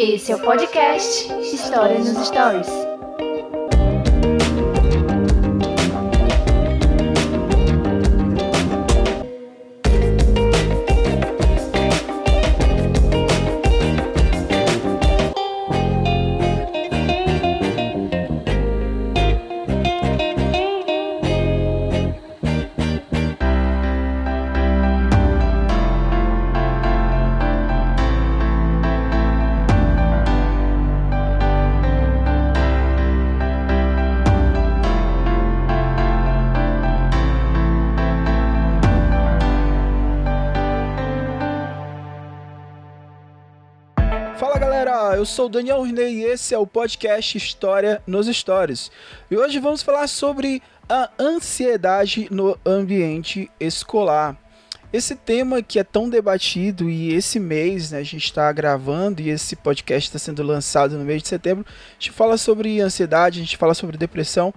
Esse é o podcast História nos Stories. O Daniel Rinei e esse é o podcast História nos Stories. E hoje vamos falar sobre a ansiedade no ambiente escolar. Esse tema que é tão debatido e esse mês né, a gente está gravando e esse podcast está sendo lançado no mês de setembro, a gente fala sobre ansiedade, a gente fala sobre depressão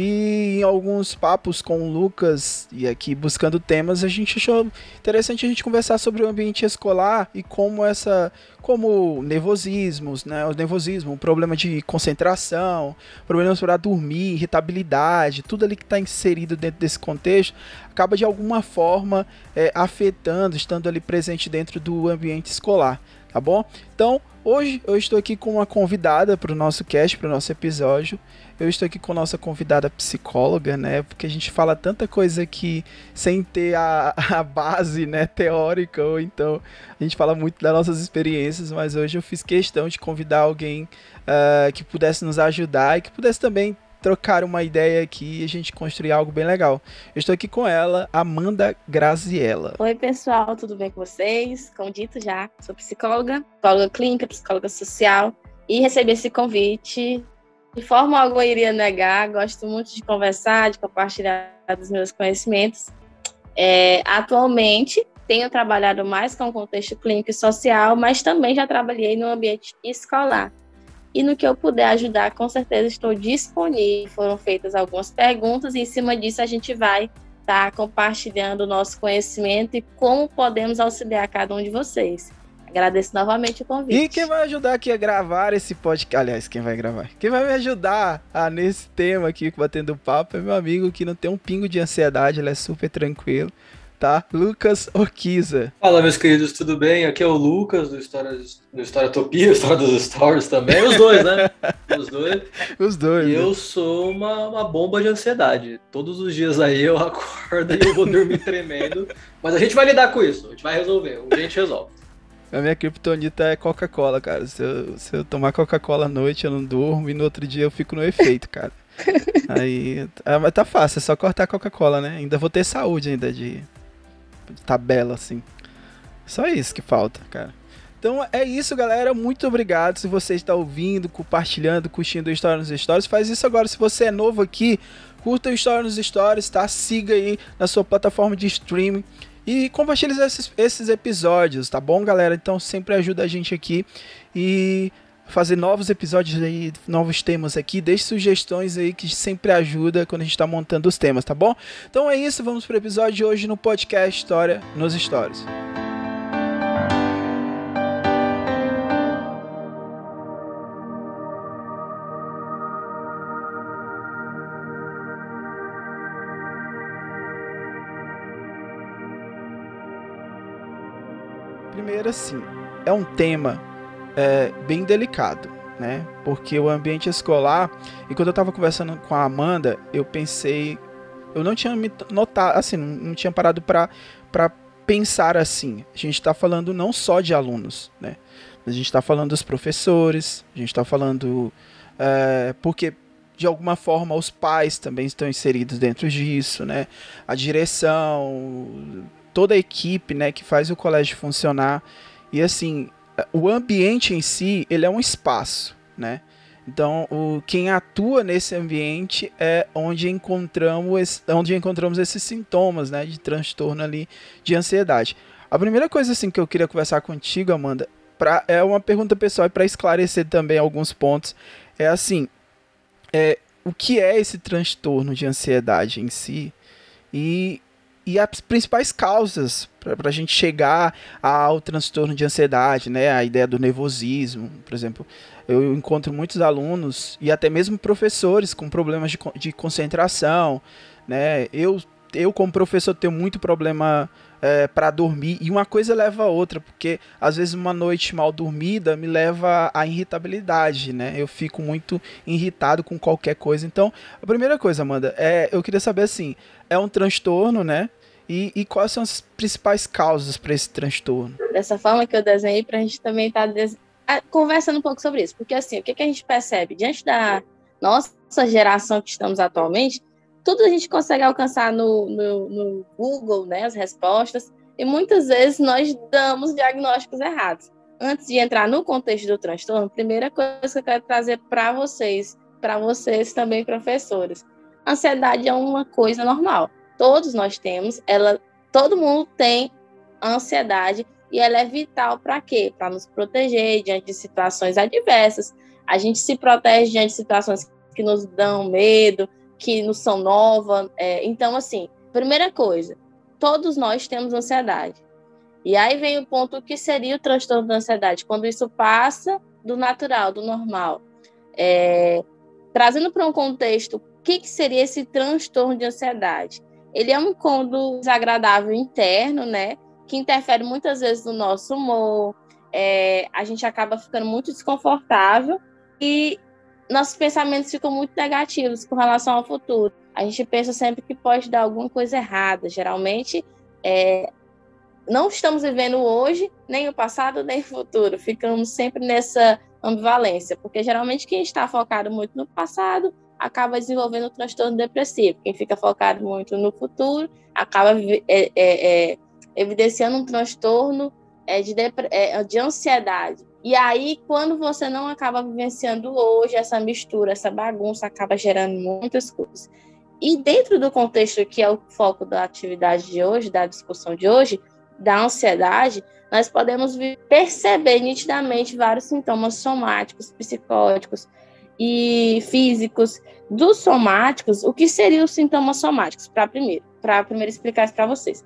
e em alguns papos com o Lucas e aqui buscando temas, a gente achou interessante a gente conversar sobre o ambiente escolar e como essa, como nervosismos, né, o nervosismo, o problema de concentração, problemas para dormir, irritabilidade, tudo ali que está inserido dentro desse contexto, acaba de alguma forma é, afetando, estando ali presente dentro do ambiente escolar, tá bom? Então, hoje eu estou aqui com uma convidada para o nosso cast, para o nosso episódio. Eu estou aqui com nossa convidada psicóloga, né? Porque a gente fala tanta coisa aqui sem ter a, a base, né, teórica, ou então a gente fala muito das nossas experiências, mas hoje eu fiz questão de convidar alguém uh, que pudesse nos ajudar e que pudesse também trocar uma ideia aqui e a gente construir algo bem legal. Eu estou aqui com ela, Amanda Graziella. Oi, pessoal, tudo bem com vocês? Como dito já, sou psicóloga, psicóloga clínica, psicóloga social e recebi esse convite de forma alguma iria negar, gosto muito de conversar, de compartilhar dos meus conhecimentos. É, atualmente, tenho trabalhado mais com o contexto clínico e social, mas também já trabalhei no ambiente escolar. E no que eu puder ajudar, com certeza estou disponível. Foram feitas algumas perguntas e em cima disso a gente vai estar tá compartilhando o nosso conhecimento e como podemos auxiliar cada um de vocês. Agradeço novamente o convite. E quem vai ajudar aqui a gravar esse podcast. Aliás, quem vai gravar? Quem vai me ajudar a, nesse tema aqui, batendo papo, é meu amigo que não tem um pingo de ansiedade, ele é super tranquilo. Tá? Lucas Orquiza. Fala, meus queridos, tudo bem? Aqui é o Lucas do História, do História Topia, História dos Stories também. Os dois, né? Os dois. Os dois. E né? eu sou uma, uma bomba de ansiedade. Todos os dias aí eu acordo e eu vou dormir tremendo. Mas a gente vai lidar com isso, a gente vai resolver. A gente resolve. A minha criptonita é Coca-Cola, cara. Se eu, se eu tomar Coca-Cola à noite, eu não durmo e no outro dia eu fico no efeito, cara. Aí. É, mas tá fácil, é só cortar a Coca-Cola, né? Ainda vou ter saúde ainda de, tabela, assim. Só isso que falta, cara. Então é isso, galera. Muito obrigado. Se você está ouvindo, compartilhando, curtindo o História nos Stories, faz isso agora. Se você é novo aqui, curta o História nos Stories, tá? Siga aí na sua plataforma de streaming. E compartilhe esses, esses episódios, tá bom, galera? Então sempre ajuda a gente aqui e fazer novos episódios aí, novos temas aqui. Deixe sugestões aí que sempre ajuda quando a gente está montando os temas, tá bom? Então é isso, vamos pro episódio de hoje no podcast História nos Stories. Primeiro, assim, é um tema é, bem delicado, né? Porque o ambiente escolar, e quando eu estava conversando com a Amanda, eu pensei, eu não tinha me notado, assim, não tinha parado para pensar assim. A gente está falando não só de alunos, né? A gente está falando dos professores, a gente está falando. É, porque de alguma forma os pais também estão inseridos dentro disso, né? A direção, toda a equipe, né, que faz o colégio funcionar. E assim, o ambiente em si, ele é um espaço, né? Então, o, quem atua nesse ambiente é onde encontramos, onde encontramos esses sintomas, né, de transtorno ali, de ansiedade. A primeira coisa assim que eu queria conversar contigo, Amanda, pra, é uma pergunta pessoal e para esclarecer também alguns pontos, é assim, é, o que é esse transtorno de ansiedade em si? E e as principais causas para a gente chegar ao transtorno de ansiedade, né? A ideia do nervosismo, por exemplo. Eu encontro muitos alunos e até mesmo professores com problemas de, de concentração, né? Eu, eu como professor tenho muito problema é, para dormir e uma coisa leva a outra, porque às vezes uma noite mal dormida me leva à irritabilidade, né? Eu fico muito irritado com qualquer coisa. Então, a primeira coisa, Amanda, é eu queria saber assim, é um transtorno, né? E, e quais são as principais causas para esse transtorno? Dessa forma que eu desenhei, para a gente também estar tá des... conversando um pouco sobre isso, porque assim, o que, que a gente percebe? Diante da nossa geração que estamos atualmente, tudo a gente consegue alcançar no, no, no Google, né, as respostas, e muitas vezes nós damos diagnósticos errados. Antes de entrar no contexto do transtorno, primeira coisa que eu quero trazer para vocês, para vocês também professores, ansiedade é uma coisa normal todos nós temos, ela, todo mundo tem ansiedade e ela é vital para quê? Para nos proteger diante de situações adversas. A gente se protege diante de situações que nos dão medo, que nos são novas. É, então, assim, primeira coisa, todos nós temos ansiedade. E aí vem o ponto que seria o transtorno da ansiedade, quando isso passa do natural, do normal. É, trazendo para um contexto, o que, que seria esse transtorno de ansiedade? Ele é um incômodo desagradável interno, né? Que interfere muitas vezes no nosso humor, é, a gente acaba ficando muito desconfortável e nossos pensamentos ficam muito negativos com relação ao futuro. A gente pensa sempre que pode dar alguma coisa errada. Geralmente, é, não estamos vivendo hoje, nem o passado, nem o futuro. Ficamos sempre nessa ambivalência, porque geralmente quem está focado muito no passado acaba desenvolvendo transtorno depressivo. Quem fica focado muito no futuro acaba é, é, é, evidenciando um transtorno é, de, é, de ansiedade. E aí, quando você não acaba vivenciando hoje essa mistura, essa bagunça, acaba gerando muitas coisas. E dentro do contexto que é o foco da atividade de hoje, da discussão de hoje, da ansiedade, nós podemos perceber nitidamente vários sintomas somáticos, psicóticos, e físicos dos somáticos, o que seriam os sintomas somáticos? Para primeiro, para primeiro explicar isso para vocês.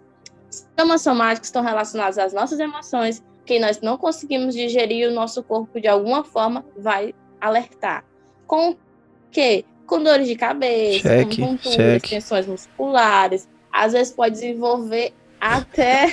Sintomas somáticos estão relacionados às nossas emoções, que nós não conseguimos digerir, o nosso corpo de alguma forma vai alertar. Com que? Com dores de cabeça, cheque, com tonturas, tensões musculares, às vezes pode desenvolver até,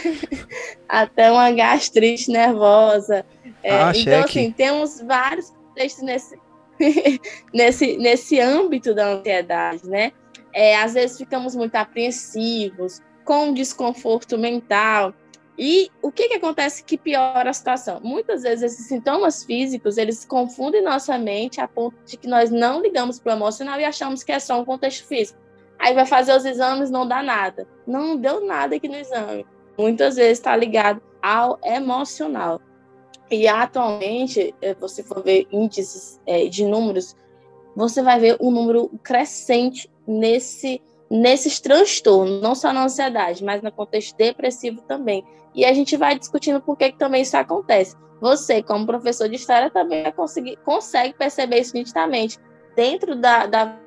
até uma gastrite nervosa. É, ah, então, cheque. assim, temos vários contextos nesse, nesse, nesse âmbito da ansiedade, né? É, às vezes ficamos muito apreensivos, com desconforto mental. E o que, que acontece que piora a situação? Muitas vezes esses sintomas físicos, eles confundem nossa mente a ponto de que nós não ligamos para o emocional e achamos que é só um contexto físico. Aí vai fazer os exames, não dá nada. Não deu nada aqui no exame. Muitas vezes está ligado ao emocional. E atualmente, eh, você for ver índices é, de números, você vai ver um número crescente nesse nesses transtornos, não só na ansiedade, mas no contexto depressivo também. E a gente vai discutindo por que, que também isso acontece. Você, como professor de história, também vai conseguir, consegue perceber isso nitidamente. Dentro da, da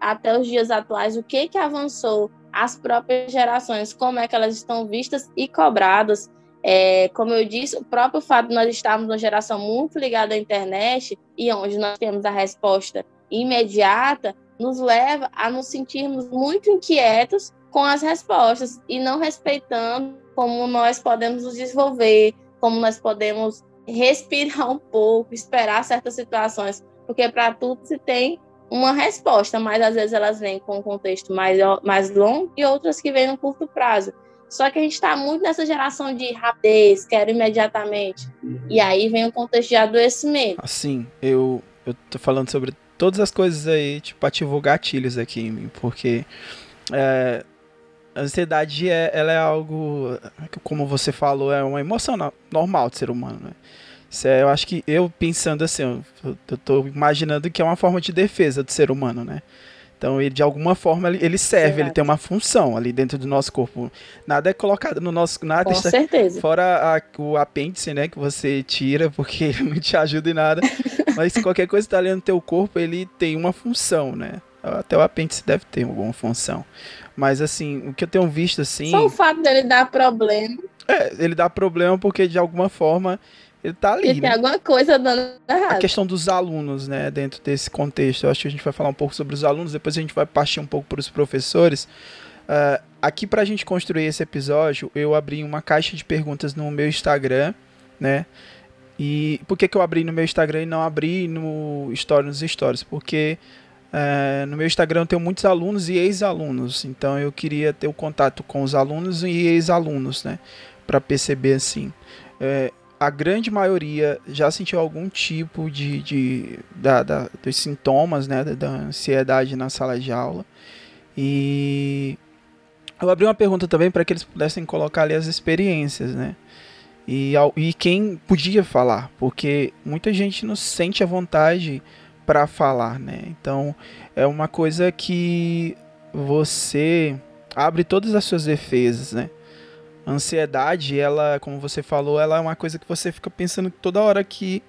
até os dias atuais, o que, que avançou, as próprias gerações, como é que elas estão vistas e cobradas, é, como eu disse, o próprio fato de nós estarmos numa geração muito ligada à internet e onde nós temos a resposta imediata, nos leva a nos sentirmos muito inquietos com as respostas e não respeitando como nós podemos nos desenvolver, como nós podemos respirar um pouco, esperar certas situações, porque para tudo se tem uma resposta, mas às vezes elas vêm com um contexto mais, mais longo e outras que vêm no curto prazo. Só que a gente está muito nessa geração de rapidez, quero imediatamente. E aí vem o contexto de adoecimento. Assim, eu, eu tô falando sobre todas as coisas aí, tipo, ativou gatilhos aqui em mim, porque é, a ansiedade é, ela é algo, como você falou, é uma emoção normal do ser humano, né? Isso é, eu acho que eu pensando assim, eu, eu tô imaginando que é uma forma de defesa do ser humano, né? Então, ele, de alguma forma, ele, serve, ele tem uma função ali dentro do nosso corpo. Nada é colocado no nosso. Nada Com está, certeza. Fora a, o apêndice, né? Que você tira, porque ele não te ajuda em nada. Mas qualquer coisa que está ali no teu corpo, ele tem uma função, né? Até o apêndice deve ter alguma função. Mas assim, o que eu tenho visto assim. Só o fato dele dar problema. É, ele dá problema porque de alguma forma ele tá ali. Ele né? tem alguma coisa dando errado. A questão dos alunos, né, dentro desse contexto. Eu acho que a gente vai falar um pouco sobre os alunos, depois a gente vai partir um pouco para os professores. Uh, aqui para a gente construir esse episódio, eu abri uma caixa de perguntas no meu Instagram, né? E por que, que eu abri no meu Instagram e não abri no Story nos Stories? Porque é, no meu Instagram eu tenho muitos alunos e ex-alunos, então eu queria ter o contato com os alunos e ex-alunos, né? Para perceber assim. É, a grande maioria já sentiu algum tipo de, de da, da, dos sintomas, né? Da, da ansiedade na sala de aula. E eu abri uma pergunta também para que eles pudessem colocar ali as experiências, né? E, e quem podia falar, porque muita gente não sente a vontade para falar, né? Então é uma coisa que você abre todas as suas defesas, né? A ansiedade, ela, como você falou, ela é uma coisa que você fica pensando toda hora que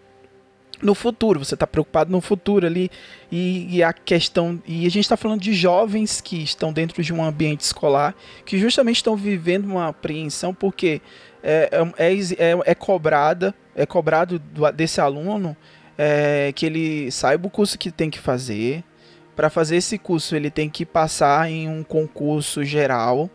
no futuro, você está preocupado no futuro ali e, e, a questão e a gente está falando de jovens que estão dentro de um ambiente escolar que justamente estão vivendo uma apreensão porque é, é, é, é cobrada é cobrado do, desse aluno é, que ele saiba o curso que tem que fazer. Para fazer esse curso, ele tem que passar em um concurso geral.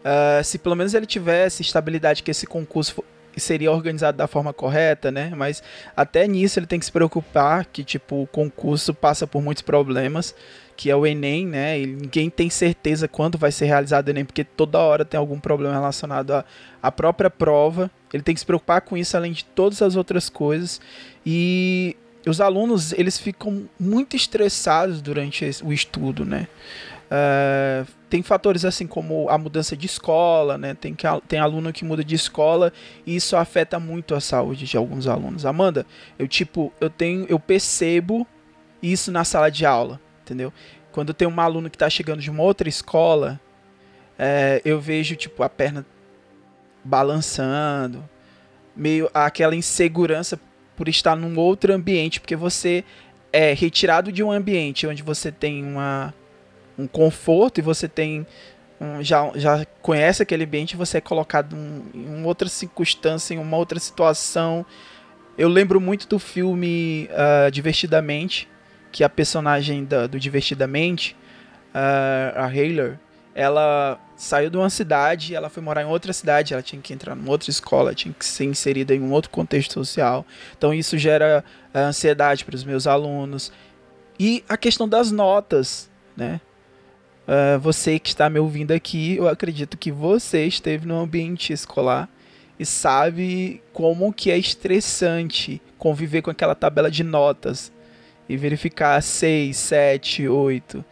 Uh, se pelo menos ele tivesse estabilidade que esse concurso seria organizado da forma correta, né? Mas até nisso ele tem que se preocupar que tipo o concurso passa por muitos problemas, que é o ENEM, né? E ninguém tem certeza quando vai ser realizado o ENEM, porque toda hora tem algum problema relacionado à, à própria prova. Ele tem que se preocupar com isso além de todas as outras coisas. E os alunos eles ficam muito estressados durante o estudo, né? Uh, tem fatores assim como a mudança de escola, né? Tem, que, tem aluno que muda de escola e isso afeta muito a saúde de alguns alunos. Amanda, eu tipo, eu tenho, eu percebo isso na sala de aula, entendeu? Quando tem um aluno que está chegando de uma outra escola, é, eu vejo tipo a perna balançando, meio aquela insegurança por estar num outro ambiente, porque você é retirado de um ambiente onde você tem uma, um conforto e você tem um, já, já conhece aquele ambiente, você é colocado um, em outra circunstância, em uma outra situação. Eu lembro muito do filme uh, Divertidamente, que a personagem da, do Divertidamente, uh, a Hayler, ela saiu de uma cidade, ela foi morar em outra cidade, ela tinha que entrar em outra escola, tinha que ser inserida em um outro contexto social. Então isso gera uh, ansiedade para os meus alunos. E a questão das notas, né? Uh, você que está me ouvindo aqui, eu acredito que você esteve no ambiente escolar e sabe como que é estressante conviver com aquela tabela de notas e verificar 6, 7, 8,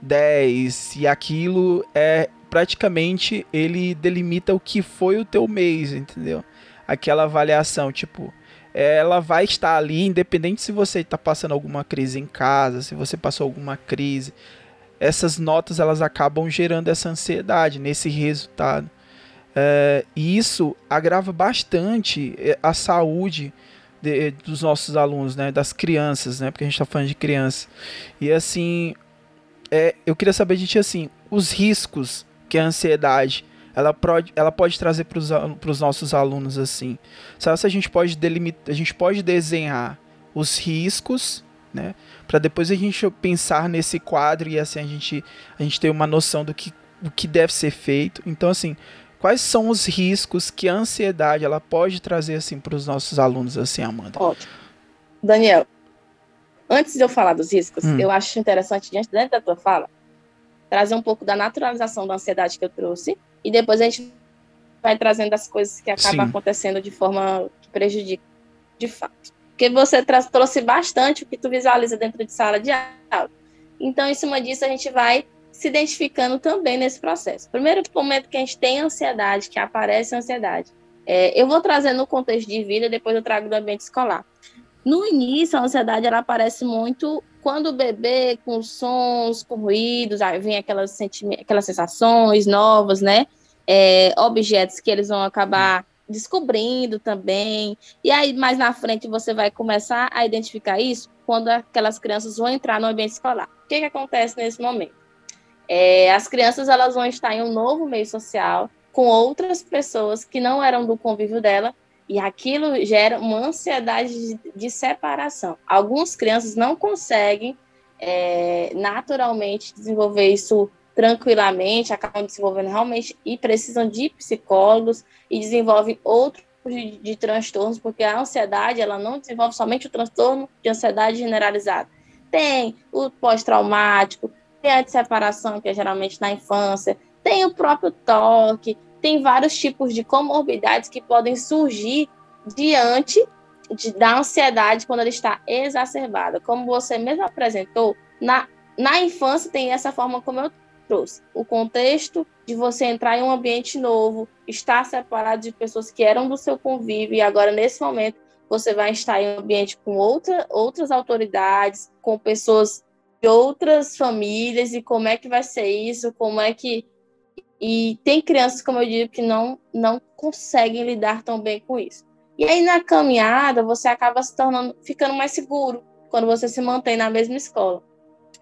10 e aquilo é praticamente ele delimita o que foi o teu mês, entendeu? Aquela avaliação, tipo, ela vai estar ali independente se você está passando alguma crise em casa, se você passou alguma crise. Essas notas elas acabam gerando essa ansiedade nesse resultado. É, e isso agrava bastante é, a saúde de, dos nossos alunos, né, das crianças, né, porque a gente está falando de criança. E assim, é, eu queria saber de ti assim, os riscos que a ansiedade ela pode, ela pode trazer para os nossos alunos assim. Sabe se a gente pode delimitar, a gente pode desenhar os riscos, né, para depois a gente pensar nesse quadro e assim a gente a gente ter uma noção do que o que deve ser feito. Então assim, quais são os riscos que a ansiedade ela pode trazer assim para os nossos alunos assim, Amanda? Ótimo. Daniel, antes de eu falar dos riscos, hum. eu acho interessante diante da tua fala trazer um pouco da naturalização da ansiedade que eu trouxe, e depois a gente vai trazendo as coisas que acabam Sim. acontecendo de forma que prejudica de fato. Porque você trouxe bastante o que tu visualiza dentro de sala de aula. Então, em cima disso, a gente vai se identificando também nesse processo. Primeiro momento que a gente tem ansiedade, que aparece ansiedade. É, eu vou trazer no contexto de vida, depois eu trago do ambiente escolar. No início, a ansiedade ela aparece muito quando o bebê, com sons, com ruídos, aí vem aquelas, aquelas sensações novas, né? É, objetos que eles vão acabar descobrindo também. E aí, mais na frente, você vai começar a identificar isso quando aquelas crianças vão entrar no ambiente escolar. que, que acontece nesse momento? É, as crianças elas vão estar em um novo meio social, com outras pessoas que não eram do convívio dela, e aquilo gera uma ansiedade de, de separação. Algumas crianças não conseguem é, naturalmente desenvolver isso tranquilamente, acabam desenvolvendo realmente e precisam de psicólogos e desenvolvem outros de, de transtornos, porque a ansiedade ela não desenvolve somente o transtorno de ansiedade generalizada. Tem o pós-traumático, tem a separação, que é geralmente na infância, tem o próprio toque, tem vários tipos de comorbidades que podem surgir diante de, da ansiedade quando ela está exacerbada. Como você mesmo apresentou, na, na infância tem essa forma como eu trouxe. O contexto de você entrar em um ambiente novo, estar separado de pessoas que eram do seu convívio, e agora, nesse momento, você vai estar em um ambiente com outra, outras autoridades, com pessoas de outras famílias, e como é que vai ser isso, como é que e tem crianças, como eu digo, que não, não conseguem lidar tão bem com isso. E aí, na caminhada, você acaba se tornando, ficando mais seguro quando você se mantém na mesma escola.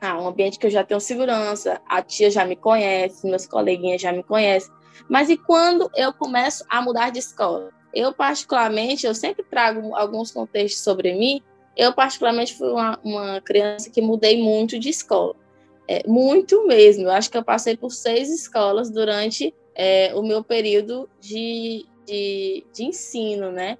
Ah, um ambiente que eu já tenho segurança, a tia já me conhece, meus coleguinhas já me conhecem. Mas e quando eu começo a mudar de escola? Eu, particularmente, eu sempre trago alguns contextos sobre mim. Eu, particularmente, fui uma, uma criança que mudei muito de escola. É, muito mesmo. Eu acho que eu passei por seis escolas durante é, o meu período de, de, de ensino, né?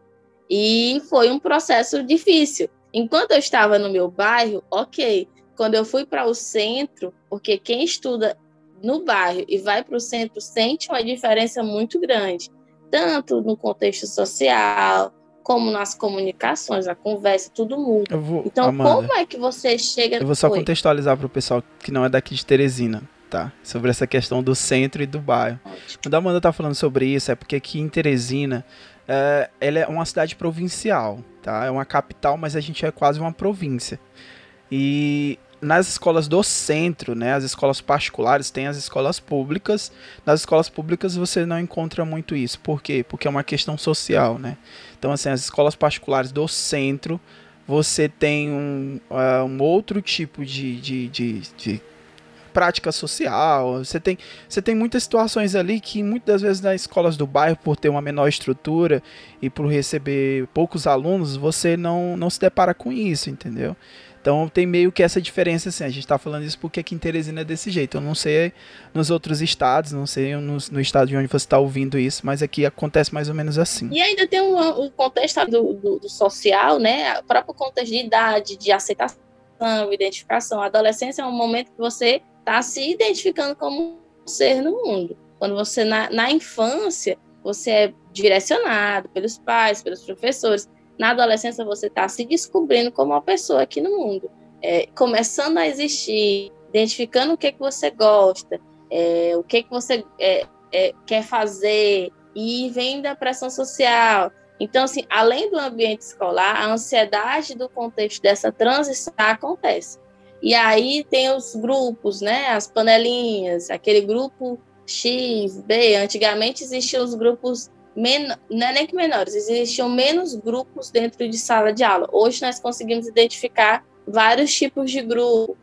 E foi um processo difícil. Enquanto eu estava no meu bairro, ok. Quando eu fui para o centro, porque quem estuda no bairro e vai para o centro sente uma diferença muito grande, tanto no contexto social, como nas comunicações, a conversa, tudo muda. Vou, então, Amanda, como é que você chega... Eu vou só Oi. contextualizar para o pessoal que não é daqui de Teresina, tá? Sobre essa questão do centro e do bairro. Quando a Amanda tá falando sobre isso, é porque aqui em Teresina, é, ela é uma cidade provincial, tá? É uma capital, mas a gente é quase uma província. E nas escolas do centro, né, as escolas particulares, tem as escolas públicas. Nas escolas públicas você não encontra muito isso. Por quê? Porque é uma questão social, né? Então, assim, as escolas particulares do centro, você tem um, uh, um outro tipo de, de, de, de prática social. Você tem, você tem muitas situações ali que muitas vezes nas escolas do bairro, por ter uma menor estrutura e por receber poucos alunos, você não, não se depara com isso, entendeu? Então tem meio que essa diferença assim. A gente está falando isso porque aqui em Teresina é desse jeito. Eu não sei nos outros estados, não sei no, no estado de onde você está ouvindo isso, mas aqui acontece mais ou menos assim. E ainda tem um, um contexto do, do, do, social, né? O próprio contexto de idade, de aceitação, identificação. A adolescência é um momento que você está se identificando como um ser no mundo. Quando você, na, na infância, você é direcionado pelos pais, pelos professores na adolescência você está se descobrindo como uma pessoa aqui no mundo, é, começando a existir, identificando o que, que você gosta, é, o que, que você é, é quer fazer, e vem da pressão social. Então, assim, além do ambiente escolar, a ansiedade do contexto dessa transição acontece. E aí tem os grupos, né, as panelinhas, aquele grupo X, B. Antigamente existiam os grupos men não é nem que menores, existiam menos grupos dentro de sala de aula. Hoje nós conseguimos identificar vários tipos de grupo.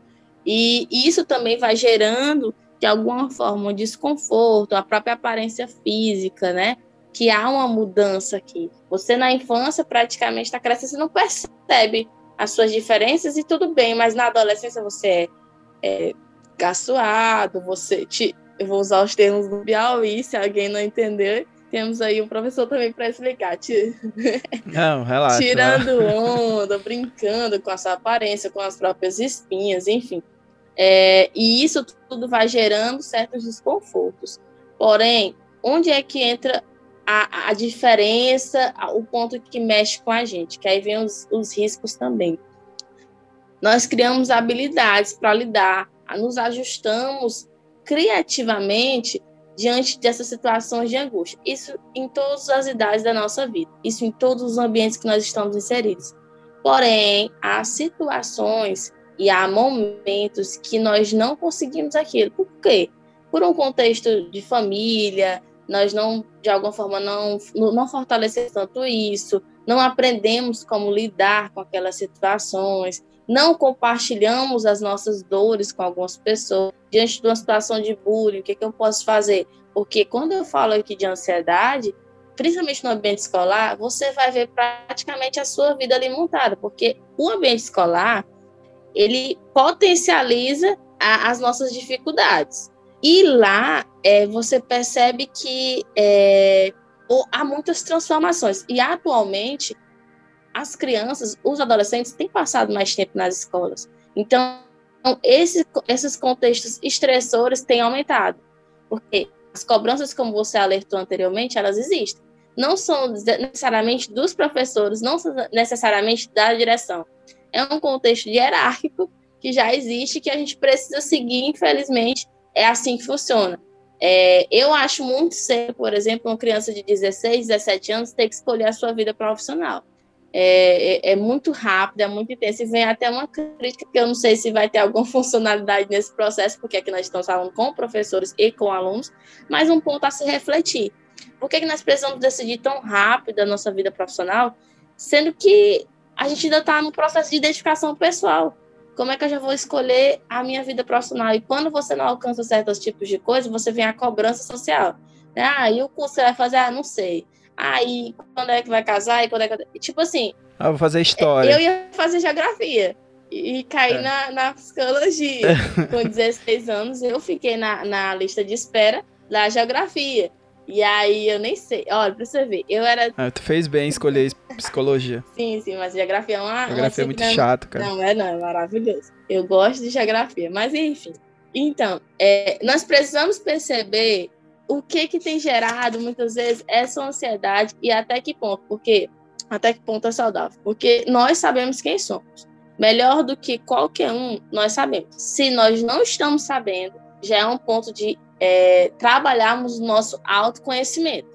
E isso também vai gerando, de alguma forma, um desconforto, a própria aparência física, né? Que há uma mudança aqui. Você, na infância, praticamente está crescendo, você não percebe as suas diferenças e tudo bem, mas na adolescência você é, é caçoado, você. Te, eu vou usar os termos do Piauí, se alguém não entender temos aí um professor também para explicar. Não, relaxa. Tirando onda, brincando com a sua aparência, com as próprias espinhas, enfim. É, e isso tudo vai gerando certos desconfortos. Porém, onde é que entra a, a diferença, o ponto que mexe com a gente? Que aí vem os, os riscos também. Nós criamos habilidades para lidar, nos ajustamos criativamente diante dessas situações de angústia. Isso em todas as idades da nossa vida, isso em todos os ambientes que nós estamos inseridos. Porém, há situações e há momentos que nós não conseguimos aquilo. Por quê? Por um contexto de família, nós não, de alguma forma, não, não fortalecemos tanto isso, não aprendemos como lidar com aquelas situações, não compartilhamos as nossas dores com algumas pessoas. Diante de uma situação de bullying, o que, é que eu posso fazer? Porque quando eu falo aqui de ansiedade, principalmente no ambiente escolar, você vai ver praticamente a sua vida ali montada, porque o ambiente escolar, ele potencializa a, as nossas dificuldades. E lá é, você percebe que é, há muitas transformações. E atualmente, as crianças, os adolescentes, têm passado mais tempo nas escolas. Então, esse, esses contextos estressores têm aumentado. Porque as cobranças, como você alertou anteriormente, elas existem. Não são necessariamente dos professores, não são necessariamente da direção. É um contexto hierárquico que já existe, que a gente precisa seguir, infelizmente, é assim que funciona. É, eu acho muito cedo, por exemplo, uma criança de 16, 17 anos ter que escolher a sua vida profissional. É, é, é, muito rápido, é muito intenso, e vem até uma crítica que eu não sei se vai ter alguma funcionalidade nesse processo, porque aqui nós estamos falando com professores e com alunos, mas um ponto a se refletir. Por que, que nós precisamos decidir tão rápido a nossa vida profissional, sendo que a gente ainda está no processo de identificação pessoal? Como é que eu já vou escolher a minha vida profissional? E quando você não alcança certos tipos de coisas, você vem a cobrança social. Ah, e o curso você vai fazer? Ah, não sei. Aí, quando é que vai casar? E quando é que... Tipo assim... Ah, vou fazer história. Eu ia fazer geografia. E, e cair é. na, na psicologia. Com 16 anos, eu fiquei na, na lista de espera da geografia. E aí eu nem sei. Olha, pra você ver, eu era. Ah, tu fez bem escolher psicologia. sim, sim, mas geografia é uma. Geografia é muito chato, cara. Não, é não, é maravilhoso. Eu gosto de geografia, mas enfim. Então, é, nós precisamos perceber o que que tem gerado muitas vezes essa ansiedade e até que ponto, porque até que ponto é saudável, porque nós sabemos quem somos. Melhor do que qualquer um, nós sabemos. Se nós não estamos sabendo, já é um ponto de é, trabalharmos o nosso autoconhecimento.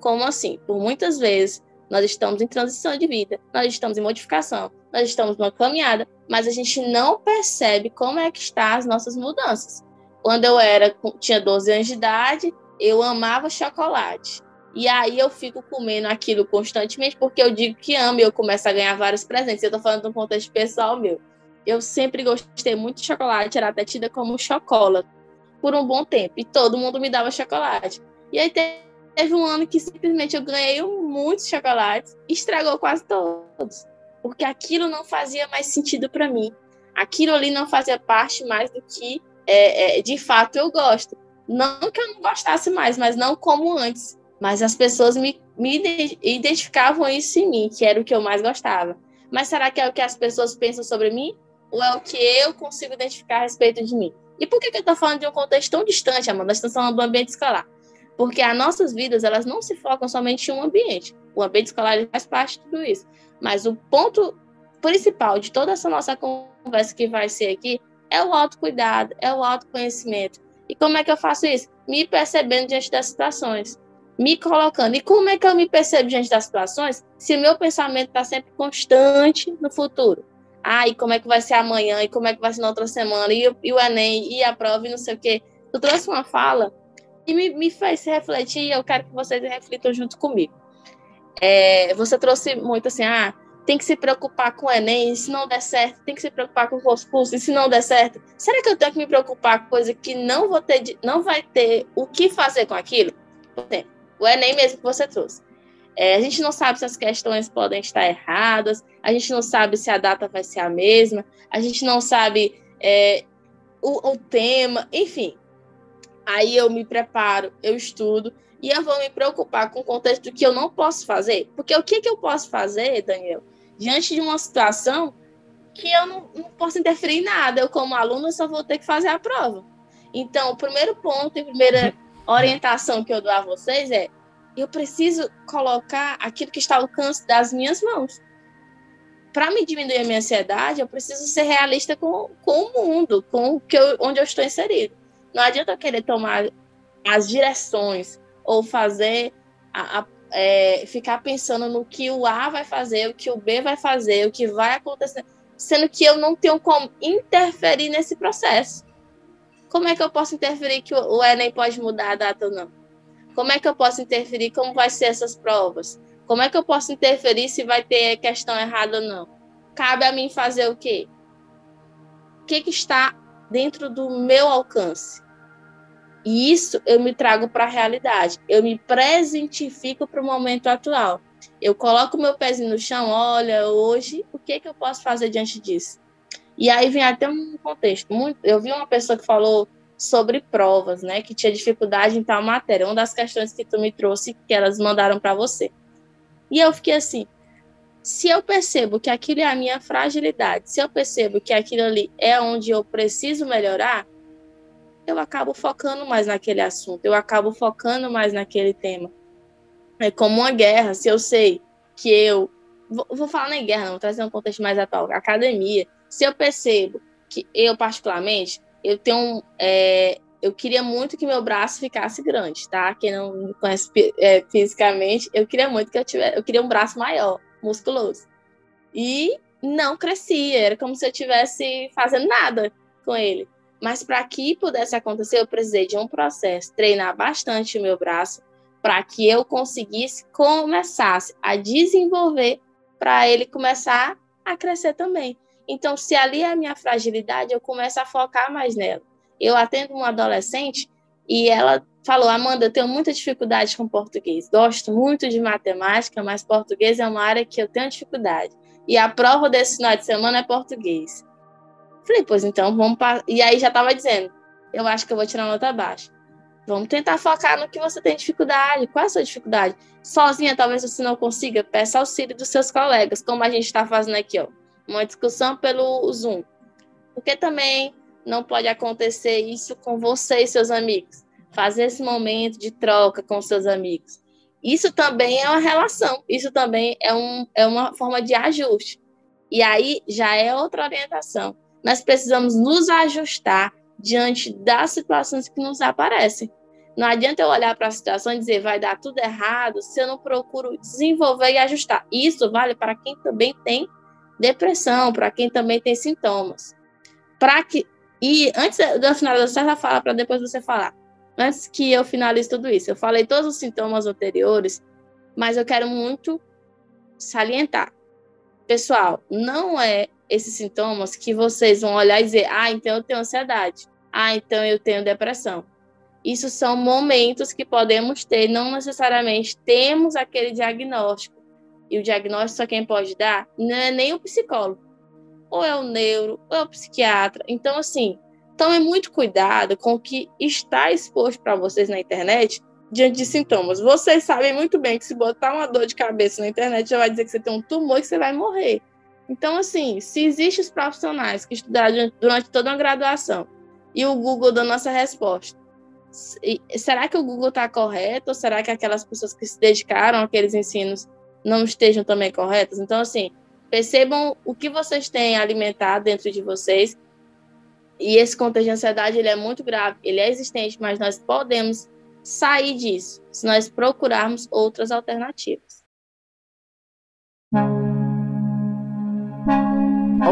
Como assim? Por muitas vezes nós estamos em transição de vida, nós estamos em modificação, nós estamos numa caminhada, mas a gente não percebe como é que está as nossas mudanças. Quando eu era tinha 12 anos de idade, eu amava chocolate. E aí eu fico comendo aquilo constantemente porque eu digo que amo e eu começo a ganhar vários presentes. Eu estou falando de um contexto pessoal meu. Eu sempre gostei muito de chocolate, era até tida como chocolate por um bom tempo. E todo mundo me dava chocolate. E aí teve um ano que simplesmente eu ganhei muitos chocolates estragou quase todos. Porque aquilo não fazia mais sentido para mim. Aquilo ali não fazia parte mais do que é, é, de fato eu gosto. Não que eu não gostasse mais, mas não como antes. Mas as pessoas me, me identificavam isso em mim, que era o que eu mais gostava. Mas será que é o que as pessoas pensam sobre mim? Ou é o que eu consigo identificar a respeito de mim? E por que, que eu estou falando de um contexto tão distante, Amanda? Nós estamos falando do ambiente escolar. Porque as nossas vidas, elas não se focam somente em um ambiente. O ambiente escolar faz parte de tudo isso. Mas o ponto principal de toda essa nossa conversa que vai ser aqui é o autocuidado, é o autoconhecimento. E como é que eu faço isso? Me percebendo diante das situações. Me colocando. E como é que eu me percebo diante das situações se meu pensamento está sempre constante no futuro? ah, e como é que vai ser amanhã, e como é que vai ser na outra semana, e, e o Enem, e a prova, e não sei o quê. Tu trouxe uma fala que me, me fez refletir, e eu quero que vocês reflitam junto comigo. É, você trouxe muito assim, ah, tem que se preocupar com o Enem, se não der certo, tem que se preocupar com o concurso, e se não der certo, será que eu tenho que me preocupar com coisa que não vou ter, não vai ter o que fazer com aquilo? O Enem mesmo que você trouxe. É, a gente não sabe se as questões podem estar erradas, a gente não sabe se a data vai ser a mesma, a gente não sabe é, o, o, tema, enfim. Aí eu me preparo, eu estudo e eu vou me preocupar com o contexto que eu não posso fazer. Porque o que, que eu posso fazer, Daniel, diante de uma situação que eu não, não posso interferir em nada, eu, como aluno, só vou ter que fazer a prova. Então, o primeiro ponto e a primeira orientação que eu dou a vocês é eu preciso colocar aquilo que está ao alcance das minhas mãos. Para me diminuir a minha ansiedade, eu preciso ser realista com, com o mundo, com o que eu, onde eu estou inserido. Não adianta eu querer tomar as direções ou fazer a, a, é, ficar pensando no que o A vai fazer, o que o B vai fazer, o que vai acontecer, sendo que eu não tenho como interferir nesse processo. Como é que eu posso interferir que o, Enem pode mudar a data ou não? Como é que eu posso interferir? Como vai ser essas provas? Como é que eu posso interferir se vai ter questão errada ou não? Cabe a mim fazer o quê? O que, que está dentro do meu alcance? E isso eu me trago para a realidade. Eu me presentifico para o momento atual. Eu coloco meu pezinho no chão, olha, hoje, o que, que eu posso fazer diante disso? E aí vem até um contexto. Muito, eu vi uma pessoa que falou sobre provas, né, que tinha dificuldade em tal matéria. Uma das questões que tu me trouxe, que elas mandaram para você. E eu fiquei assim, se eu percebo que aquilo é a minha fragilidade, se eu percebo que aquilo ali é onde eu preciso melhorar, eu acabo focando mais naquele assunto, eu acabo focando mais naquele tema. É como uma guerra, se eu sei que eu. Vou, vou falar nem guerra, não, vou trazer um contexto mais atual. Academia. Se eu percebo que eu, particularmente, eu tenho. É, eu queria muito que meu braço ficasse grande, tá? Quem não me conhece é, fisicamente, eu queria muito que eu tivesse. Eu queria um braço maior, musculoso. E não crescia, era como se eu estivesse fazendo nada com ele. Mas para que pudesse acontecer, eu precisei de um processo, treinar bastante o meu braço, para que eu conseguisse começasse a desenvolver para ele começar a crescer também. Então, se ali é a minha fragilidade, eu começo a focar mais nela. Eu atendo uma adolescente e ela falou: Amanda, eu tenho muita dificuldade com português. Gosto muito de matemática, mas português é uma área que eu tenho dificuldade. E a prova desse final de semana é português. Falei, pois então vamos. E aí já estava dizendo, eu acho que eu vou tirar nota baixa. Vamos tentar focar no que você tem dificuldade. Qual é a sua dificuldade? Sozinha, talvez você não consiga, peça auxílio dos seus colegas, como a gente está fazendo aqui, ó. Uma discussão pelo Zoom. Porque também não pode acontecer isso com você e seus amigos. Fazer esse momento de troca com seus amigos. Isso também é uma relação, isso também é, um, é uma forma de ajuste. E aí já é outra orientação nós precisamos nos ajustar diante das situações que nos aparecem. Não adianta eu olhar para a situação e dizer vai dar tudo errado se eu não procuro desenvolver e ajustar. Isso vale para quem também tem depressão, para quem também tem sintomas. Para que e antes da finalização, ela fala para depois você falar. Antes que eu finalize tudo isso, eu falei todos os sintomas anteriores, mas eu quero muito salientar. Pessoal, não é esses sintomas que vocês vão olhar e dizer: ah, então eu tenho ansiedade, ah, então eu tenho depressão. Isso são momentos que podemos ter, não necessariamente temos aquele diagnóstico. E o diagnóstico só quem pode dar não é nem o psicólogo, ou é o neuro, ou é o psiquiatra. Então, assim, tome muito cuidado com o que está exposto para vocês na internet diante de sintomas. Vocês sabem muito bem que se botar uma dor de cabeça na internet, já vai dizer que você tem um tumor e que você vai morrer. Então, assim, se existem os profissionais que estudaram durante toda uma graduação e o Google dando nossa resposta, será que o Google está correto ou será que aquelas pessoas que se dedicaram àqueles ensinos não estejam também corretas? Então, assim, percebam o que vocês têm alimentado dentro de vocês e esse contexto de ansiedade ele é muito grave, ele é existente, mas nós podemos sair disso se nós procurarmos outras alternativas.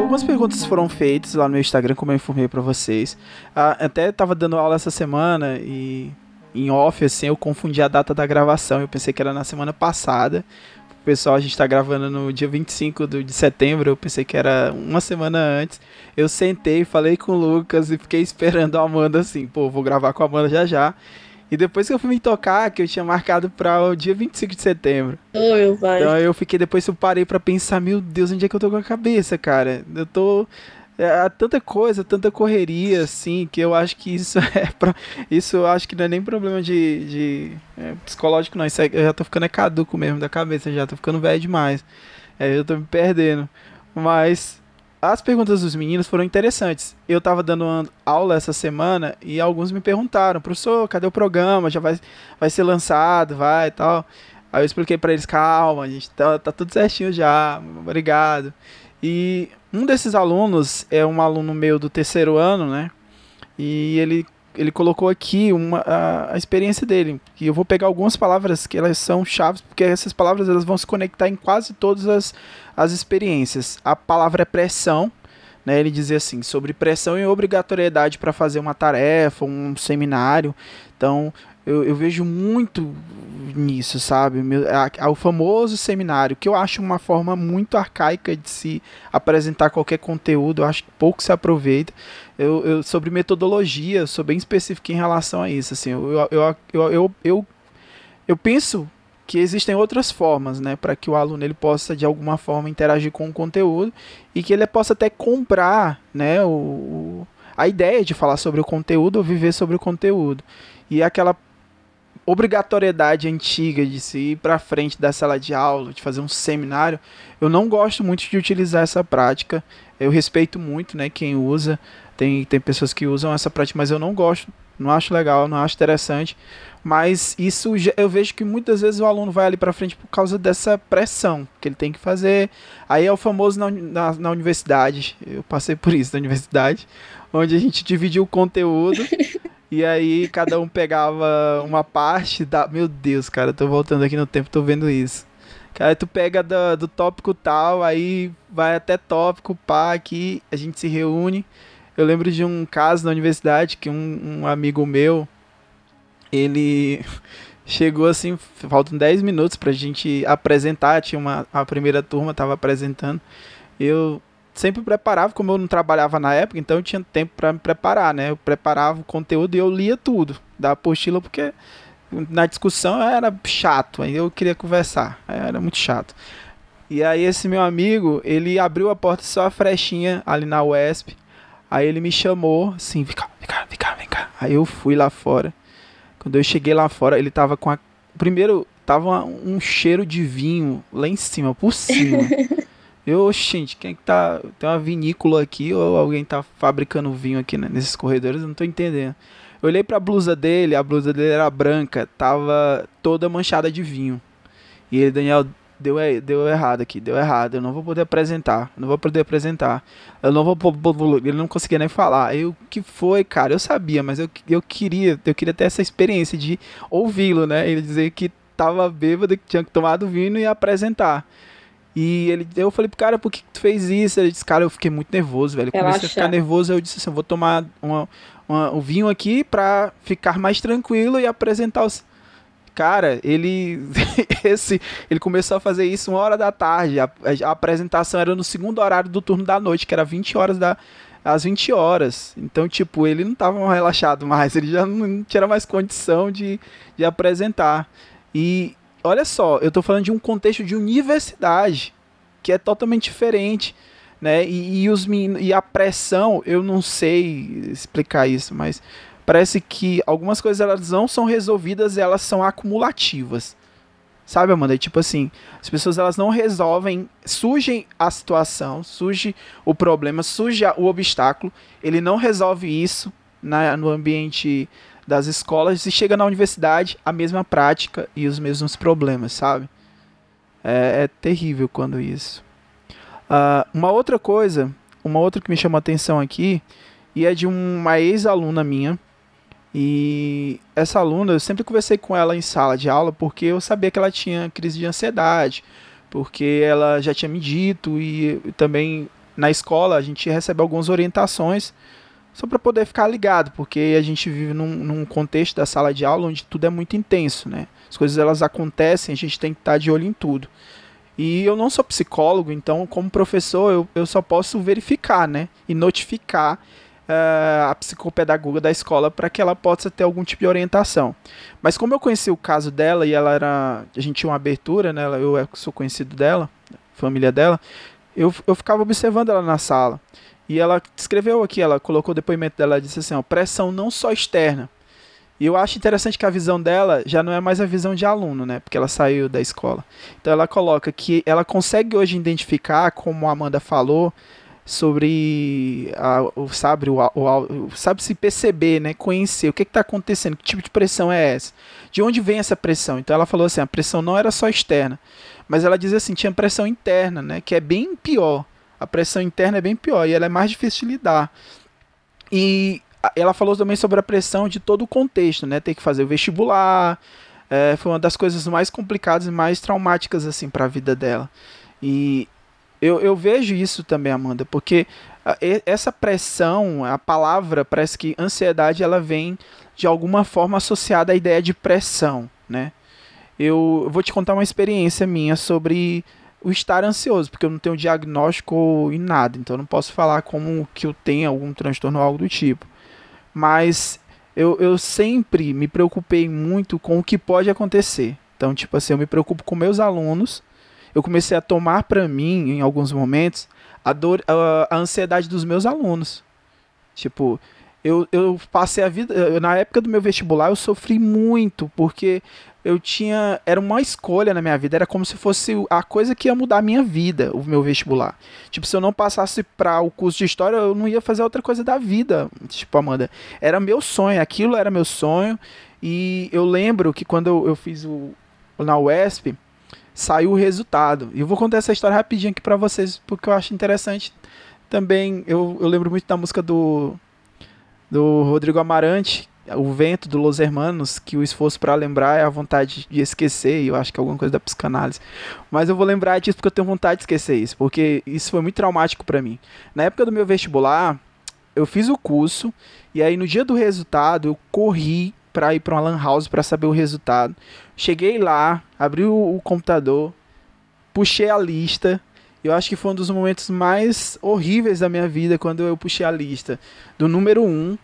Algumas perguntas foram feitas lá no meu Instagram, como eu informei para vocês. Ah, até tava dando aula essa semana e em off, assim, eu confundi a data da gravação. Eu pensei que era na semana passada. O pessoal, a gente tá gravando no dia 25 de setembro. Eu pensei que era uma semana antes. Eu sentei, falei com o Lucas e fiquei esperando a Amanda assim. Pô, vou gravar com a Amanda já já. E depois que eu fui me tocar, que eu tinha marcado para o dia 25 de setembro. Oh, meu pai. Então eu fiquei, depois eu parei para pensar, meu Deus, onde é que eu tô com a cabeça, cara? Eu tô é, tanta coisa, tanta correria, assim, que eu acho que isso é pra, isso eu acho que não é nem problema de, de é, psicológico, não. Isso é, eu já tô ficando é caduco mesmo da cabeça, já tô ficando velho demais. É, eu tô me perdendo. Mas as perguntas dos meninos foram interessantes. Eu estava dando aula essa semana e alguns me perguntaram, professor, cadê o programa? Já vai, vai ser lançado, vai e tal. Aí eu expliquei para eles, calma, a gente tá, tá tudo certinho já, obrigado. E um desses alunos é um aluno meu do terceiro ano, né? E ele, ele colocou aqui uma, a, a experiência dele. E eu vou pegar algumas palavras que elas são chaves, porque essas palavras elas vão se conectar em quase todas as as experiências. A palavra é pressão, né? Ele dizia assim, sobre pressão e obrigatoriedade para fazer uma tarefa, um seminário. Então, Eu, eu vejo muito nisso, sabe? O famoso seminário, que eu acho uma forma muito arcaica de se apresentar qualquer conteúdo, eu acho que pouco se aproveita. Eu, eu sobre metodologia, sou bem específico em relação a isso. Assim, eu, eu, eu, eu, eu, eu penso que existem outras formas, né, para que o aluno ele possa de alguma forma interagir com o conteúdo e que ele possa até comprar, né, o, a ideia de falar sobre o conteúdo ou viver sobre o conteúdo. E aquela obrigatoriedade antiga de se ir para frente da sala de aula, de fazer um seminário, eu não gosto muito de utilizar essa prática. Eu respeito muito, né, quem usa. Tem, tem pessoas que usam essa prática, mas eu não gosto, não acho legal, não acho interessante. Mas isso eu vejo que muitas vezes o aluno vai ali para frente por causa dessa pressão que ele tem que fazer. Aí é o famoso na, na, na universidade. Eu passei por isso na universidade, onde a gente dividia o conteúdo. E aí cada um pegava uma parte da. Meu Deus, cara, tô voltando aqui no tempo, tô vendo isso. Cara, tu pega do, do tópico tal, aí vai até tópico, pá, aqui, a gente se reúne. Eu lembro de um caso na universidade que um, um amigo meu, ele chegou assim, faltam 10 minutos pra gente apresentar, tinha uma a primeira turma tava apresentando. Eu sempre preparava, como eu não trabalhava na época, então eu tinha tempo para me preparar, né? Eu preparava o conteúdo e eu lia tudo da apostila porque na discussão era chato, aí eu queria conversar, era muito chato. E aí esse meu amigo, ele abriu a porta só a frechinha ali na UESP. Aí ele me chamou, assim, vem cá, vem cá, vem cá, vem cá. Aí eu fui lá fora. Quando eu cheguei lá fora, ele tava com a primeiro tava um cheiro de vinho lá em cima, por cima. Eu, gente, quem é que tá. Tem uma vinícola aqui ou alguém tá fabricando vinho aqui né, nesses corredores? Eu não tô entendendo. Eu olhei pra blusa dele, a blusa dele era branca, tava toda manchada de vinho. E ele, Daniel, deu, deu errado aqui, deu errado, eu não vou poder apresentar, não vou poder apresentar. Eu não vou ele não conseguia nem falar. Eu que foi, cara? Eu sabia, mas eu, eu queria, eu queria ter essa experiência de ouvi-lo, né? Ele dizer que tava bêbado, que tinha tomado vinho e apresentar. E ele, eu falei pro cara, por que tu fez isso? Ele disse, cara, eu fiquei muito nervoso, velho. Eu comecei a ficar nervoso, eu disse assim, eu vou tomar uma, uma, um vinho aqui pra ficar mais tranquilo e apresentar os. Cara, ele. esse Ele começou a fazer isso uma hora da tarde. A, a, apresentação era no segundo horário do turno da noite, que era 20 horas da. Às 20 horas. Então, tipo, ele não tava relaxado mais, ele já não tinha mais condição de, de apresentar. E olha só, eu estou falando de um contexto de universidade, que é totalmente diferente. Né? E, e, os, e a pressão, eu não sei explicar isso, mas parece que algumas coisas elas não são resolvidas, elas são acumulativas. Sabe, Amanda? Tipo assim, as pessoas elas não resolvem, surge a situação, surge o problema, surge o obstáculo, ele não resolve isso na, no ambiente das escolas e chega na universidade a mesma prática e os mesmos problemas, sabe? É, é terrível quando isso. Uh, uma outra coisa, uma outra que me chamou a atenção aqui, e é de uma ex-aluna minha. E essa aluna, eu sempre conversei com ela em sala de aula porque eu sabia que ela tinha crise de ansiedade, porque ela já tinha me dito e também na escola a gente recebe algumas orientações só para poder ficar ligado, porque a gente vive num, num, contexto da sala de aula onde tudo é muito intenso, né? As coisas elas acontecem, a gente tem que estar tá de olho em tudo. E eu não sou psicólogo, então como professor eu, eu só posso verificar, né? E notificar uh, a psicopedagoga da escola para que ela possa ter algum tipo de orientação. Mas como eu conheci o caso dela e ela era, a gente tinha uma abertura, né? Eu sou conhecido dela, família dela, eu, eu ficava observando ela na sala. E ela escreveu aqui, ela colocou o depoimento dela, disse assim, ó, pressão não só externa. E eu acho interessante que a visão dela já não é mais a visão de aluno, né? Porque ela saiu da escola. Então ela coloca que ela consegue hoje identificar, como a Amanda falou, sobre a, o sabe o, o, sabe se perceber né conhecer o que está acontecendo que tipo de pressão é essa de onde vem essa pressão então ela falou assim a pressão não era só externa mas ela diz assim tinha pressão interna né que é bem pior a pressão interna é bem pior e ela é mais difícil de lidar. E ela falou também sobre a pressão de todo o contexto, né? Ter que fazer o vestibular, é, foi uma das coisas mais complicadas e mais traumáticas assim para a vida dela. E eu, eu vejo isso também, Amanda, porque essa pressão, a palavra parece que ansiedade ela vem de alguma forma associada à ideia de pressão, né? Eu vou te contar uma experiência minha sobre o estar ansioso, porque eu não tenho diagnóstico em nada, então eu não posso falar como que eu tenho algum transtorno ou algo do tipo. Mas eu, eu sempre me preocupei muito com o que pode acontecer. Então, tipo assim, eu me preocupo com meus alunos. Eu comecei a tomar para mim, em alguns momentos, a, dor, a, a ansiedade dos meus alunos. Tipo, eu, eu passei a vida. eu- Na época do meu vestibular, eu sofri muito, porque eu tinha. Era uma escolha na minha vida, era como se fosse a coisa que ia mudar a minha vida, o meu vestibular. Tipo, se eu não passasse para o curso de história, eu não ia fazer outra coisa da vida. Tipo, Amanda, era meu sonho, aquilo era meu sonho. E eu lembro que quando eu, eu fiz o na UESP, saiu o resultado. E eu vou contar essa história rapidinho aqui pra vocês, porque eu acho interessante. Também, eu, eu lembro muito da música do, do Rodrigo Amarante, O Vento, do Los Hermanos, que o esforço para lembrar é a vontade de esquecer, e eu acho que é alguma coisa da psicanálise. Mas eu vou lembrar disso porque eu tenho vontade de esquecer isso, porque isso foi muito traumático para mim. Na época do meu vestibular, eu fiz o curso, e aí no dia do resultado, eu corri para ir para uma lan house para saber o resultado. Cheguei lá, abri o, o computador, puxei a lista. Eu acho que foi um dos momentos mais horríveis da minha vida quando eu puxei a lista do número 1. Um,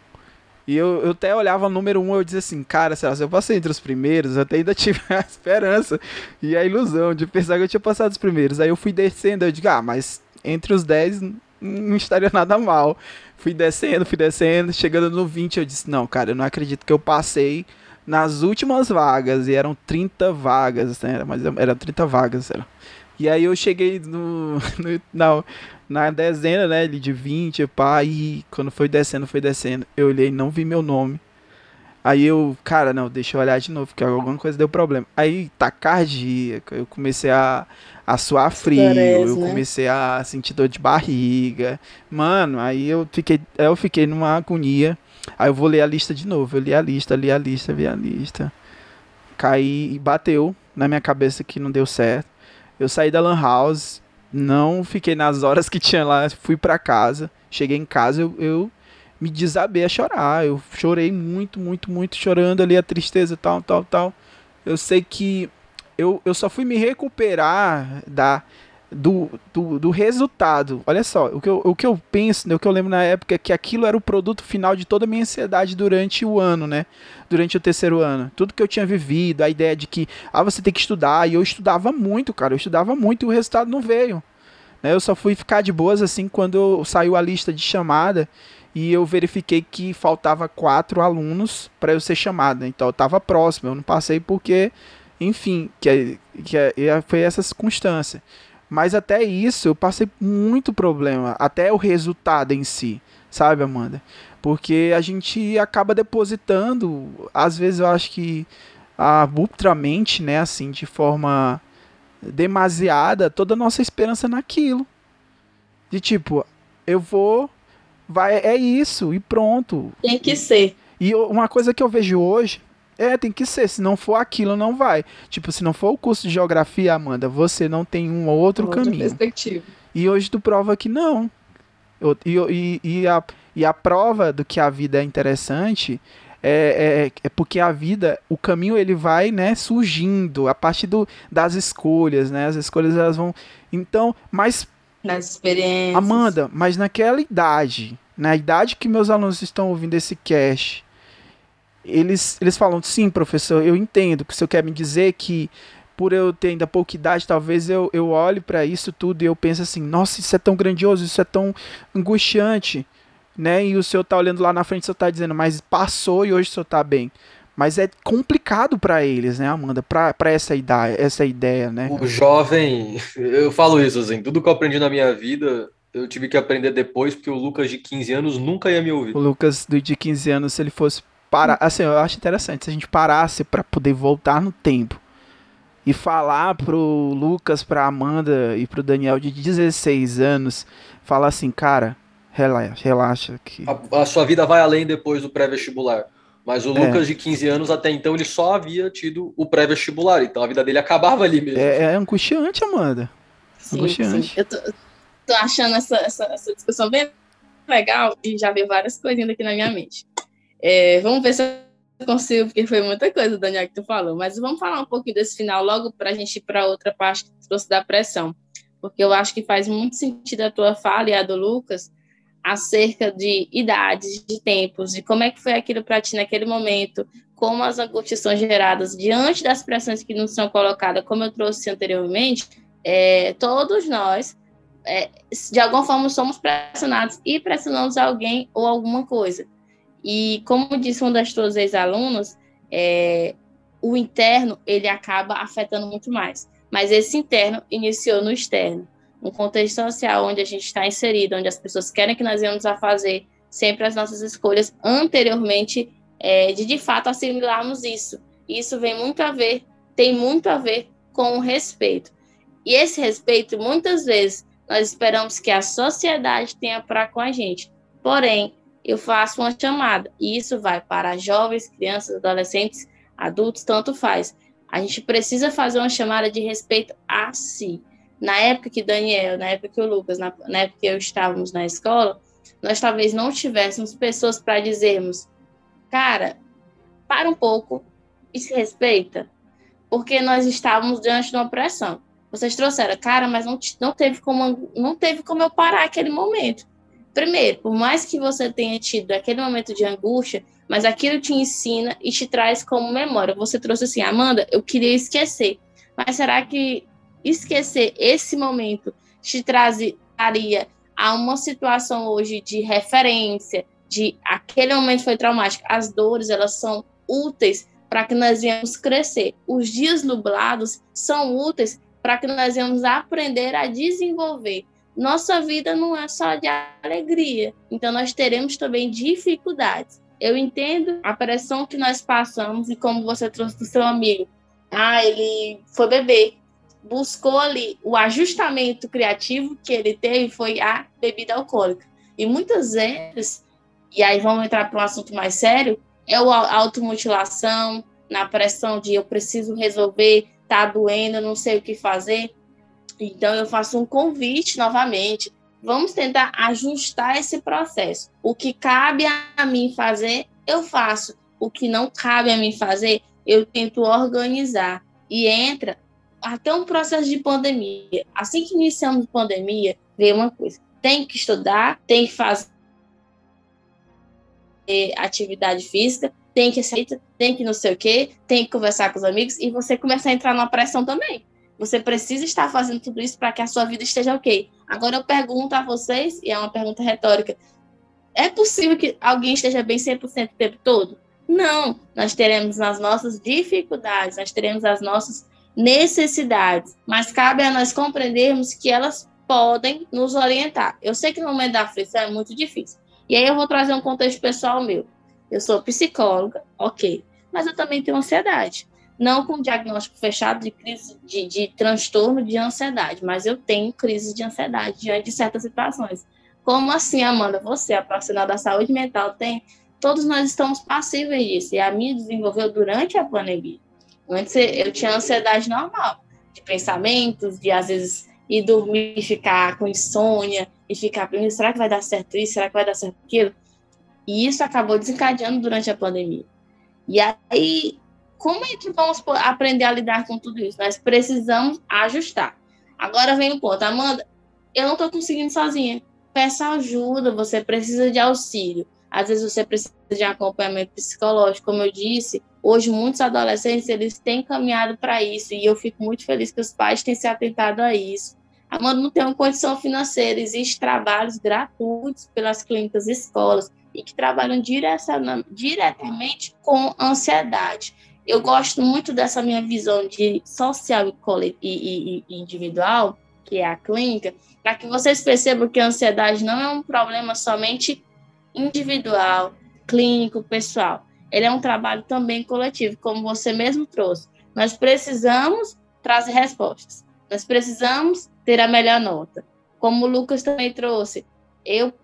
e eu, eu até olhava o número 1 um, eu dizia assim, cara, sei lá, se eu passei entre os primeiros, eu até ainda tive a esperança e a ilusão de pensar que eu tinha passado os primeiros. Aí eu fui descendo, eu digo, ah, mas entre os 10 não estaria nada mal. Fui descendo, fui descendo, chegando no 20, eu disse, não, cara, eu não acredito que eu passei nas últimas vagas, e eram 30 vagas, né? Mas eram 30 vagas, era. E aí eu cheguei no, no na, na dezena, né, de 20, pá, e quando foi descendo, foi descendo, eu olhei, não vi meu nome. Aí eu, cara, não, deixa eu olhar de novo, porque alguma coisa deu problema. Aí, taquicardia, eu comecei a, a suar frio, Parece, eu né? comecei a sentir dor de barriga. Mano, aí eu fiquei, eu fiquei numa agonia. Aí eu vou ler a lista de novo. Eu li a lista, li a lista, vi a lista. Caí e bateu na minha cabeça que não deu certo. Eu saí da Lan House, não fiquei nas horas que tinha lá, fui pra casa. Cheguei em casa, eu, eu me desabei a chorar. Eu chorei muito, muito, muito, chorando ali a tristeza, tal, tal, tal. Eu sei que eu, eu só fui me recuperar da, do, do, do resultado. Olha só, o que, eu, o que eu penso, né, o que eu lembro na época é que aquilo era o produto final de toda a minha ansiedade durante o ano, né? Durante o terceiro ano. Tudo que eu tinha vivido, a ideia de que, ah, você tem que estudar. E eu estudava muito, cara. Eu estudava muito e o resultado não veio. Né? Eu só fui ficar de boas assim quando saiu a lista de chamada e eu verifiquei que faltava quatro alunos para eu ser chamada. Então eu estava próximo, eu não passei porque, enfim, que, é- que é- foi essa circunstância. Mas até isso eu passei muito problema, até o resultado em si, sabe, Amanda? Porque a gente acaba depositando, às vezes eu acho que abruptamente, né, assim, de forma demasiada, toda a nossa esperança naquilo. De tipo, eu vou, vai, é isso e pronto. Tem que ser. E uma coisa que eu vejo hoje é, tem que ser, se não for aquilo, não vai. Tipo, se não for o curso de geografia, Amanda, você não tem um outro Outra caminho. perspectiva. E hoje tu prova que não. E, e, e, a, e a prova do que a vida é interessante é, é, é porque a vida, o caminho ele vai, né, surgindo a partir do, das escolhas, né? As escolhas elas vão. Então, mas Nas experiências. Amanda, mas naquela idade, na idade que meus alunos estão ouvindo esse cast, eles, eles falam, sim, professor, eu entendo que o senhor quer me dizer que por eu ter ainda pouca idade, talvez eu, eu olhe para isso tudo e eu penso assim, nossa, isso é tão grandioso, isso é tão angustiante, né? E o senhor tá olhando lá na frente, o senhor tá dizendo, mas passou e hoje o senhor tá bem. Mas é complicado para eles, né, Amanda? Para essa ideia, essa ideia, né? O jovem, eu falo isso assim, tudo que eu aprendi na minha vida, eu tive que aprender depois, porque o Lucas de 15 anos nunca ia me ouvir. o Lucas de 15 anos, se ele fosse parar, assim, eu acho interessante se a gente parasse para poder voltar no tempo e falar pro Lucas, pra Amanda e pro Daniel de 16 anos, falar assim, cara, relaxa, relaxa que A, a sua vida vai além depois do pré-vestibular. Mas o É. Lucas de 15 anos, até então, ele só havia tido o pré-vestibular. Então a vida dele acabava ali mesmo. é, é angustiante, Amanda. Sim, Angustiante. sim. Eu tô, tô achando essa, essa, essa discussão bem legal e já veio várias coisinhas aqui na minha mente. É, vamos ver se eu consigo, porque foi muita coisa, Daniel, que tu falou. Mas vamos falar um pouquinho desse final logo para a gente ir para outra parte que trouxe da pressão. Porque eu acho que faz muito sentido a tua fala e a do Lucas acerca de idades, de tempos, de como é que foi aquilo para ti naquele momento, como as angústias são geradas diante das pressões que nos são colocadas, como eu trouxe anteriormente, é, todos nós, é, de alguma forma, somos pressionados e pressionamos alguém ou alguma coisa. E como disse uma das tuas ex-alunas, é, o interno ele acaba afetando muito mais. Mas esse interno iniciou no externo, um contexto social onde a gente está inserido, onde as pessoas querem que nós venhamos a fazer sempre as nossas escolhas anteriormente é, de de fato assimilarmos isso. Isso vem muito a ver, tem muito a ver com o respeito. E esse respeito, muitas vezes, nós esperamos que a sociedade tenha para com a gente. Porém, eu faço uma chamada, e isso vai para jovens, crianças, adolescentes, adultos, tanto faz. A gente precisa fazer uma chamada de respeito a si. Na época que Daniel, na época que o Lucas, na, na época que eu estávamos na escola, nós talvez não tivéssemos pessoas para dizermos, cara, para um pouco e se respeita, porque nós estávamos diante de uma pressão. Vocês trouxeram, cara, mas não, não, teve como, não teve como eu parar aquele momento. Primeiro, por mais que você tenha tido aquele momento de angústia, mas aquilo te ensina e te traz como memória. Você trouxe assim, Amanda, eu queria esquecer. Mas será que esquecer esse momento te traria a uma situação hoje de referência, de aquele momento foi traumático? As dores, elas são úteis para que nós venhamos crescer. Os dias nublados são úteis para que nós venhamos aprender a desenvolver. Nossa vida não é só de alegria, então nós teremos também dificuldades. Eu entendo a pressão que nós passamos e como você trouxe do seu amigo. Ah, ele foi beber. Buscou ali o ajustamento criativo que ele teve foi a bebida alcoólica. E muitas vezes, e aí vamos entrar para um assunto mais sério, é a automutilação, na pressão de eu preciso resolver, tá doendo, não sei o que fazer. Então eu faço um convite novamente Vamos tentar ajustar esse processo. O que cabe a mim fazer, eu faço. O que não cabe a mim fazer, eu tento organizar. E entra até um processo de pandemia. Assim que iniciamos a pandemia, veio uma coisa: tem que estudar, tem que fazer atividade física, tem que aceitar, tem que não sei o quê, tem que conversar com os amigos, e você começa a entrar numa pressão também. Você precisa estar fazendo tudo isso para que a sua vida esteja ok. Agora eu pergunto a vocês, e é uma pergunta retórica: é possível que alguém esteja bem 100% o tempo todo? Não. Nós teremos as nossas dificuldades, nós teremos as nossas necessidades, mas cabe a nós compreendermos que elas podem nos orientar. Eu sei que no momento da aflição é muito difícil. E aí eu vou trazer um contexto pessoal meu. Eu sou psicóloga, ok, mas eu também tenho ansiedade não com diagnóstico fechado de crise de, de transtorno de ansiedade, mas eu tenho crise de ansiedade diante de certas situações. Como assim, Amanda? Você, a profissional da saúde mental, tem. Todos nós estamos passíveis disso. E a minha desenvolveu durante a pandemia. Antes eu tinha ansiedade normal, de pensamentos, de às vezes ir dormir e ficar com insônia, e ficar pensando, será que vai dar certo isso? Será que vai dar certo aquilo? E isso acabou desencadeando durante a pandemia. E aí como é que vamos aprender a lidar com tudo isso? Nós precisamos ajustar. Agora vem o ponto, Amanda, eu não estou conseguindo sozinha. Peça ajuda, você precisa de auxílio. Às vezes você precisa de acompanhamento psicológico, como eu disse. Hoje muitos adolescentes eles têm caminhado para isso e eu fico muito feliz que os pais têm se atentado a isso. Amanda não tem uma condição financeira, existem trabalhos gratuitos pelas clínicas e escolas e que trabalham diretamente com ansiedade eu gosto muito dessa minha visão de social e, e, e individual, que é a clínica, para que vocês percebam que a ansiedade não é um problema somente individual, clínico, pessoal. Ele é um trabalho também coletivo, como você mesmo trouxe. Nós precisamos trazer respostas. Nós precisamos ter a melhor nota. Como o Lucas também trouxe, eu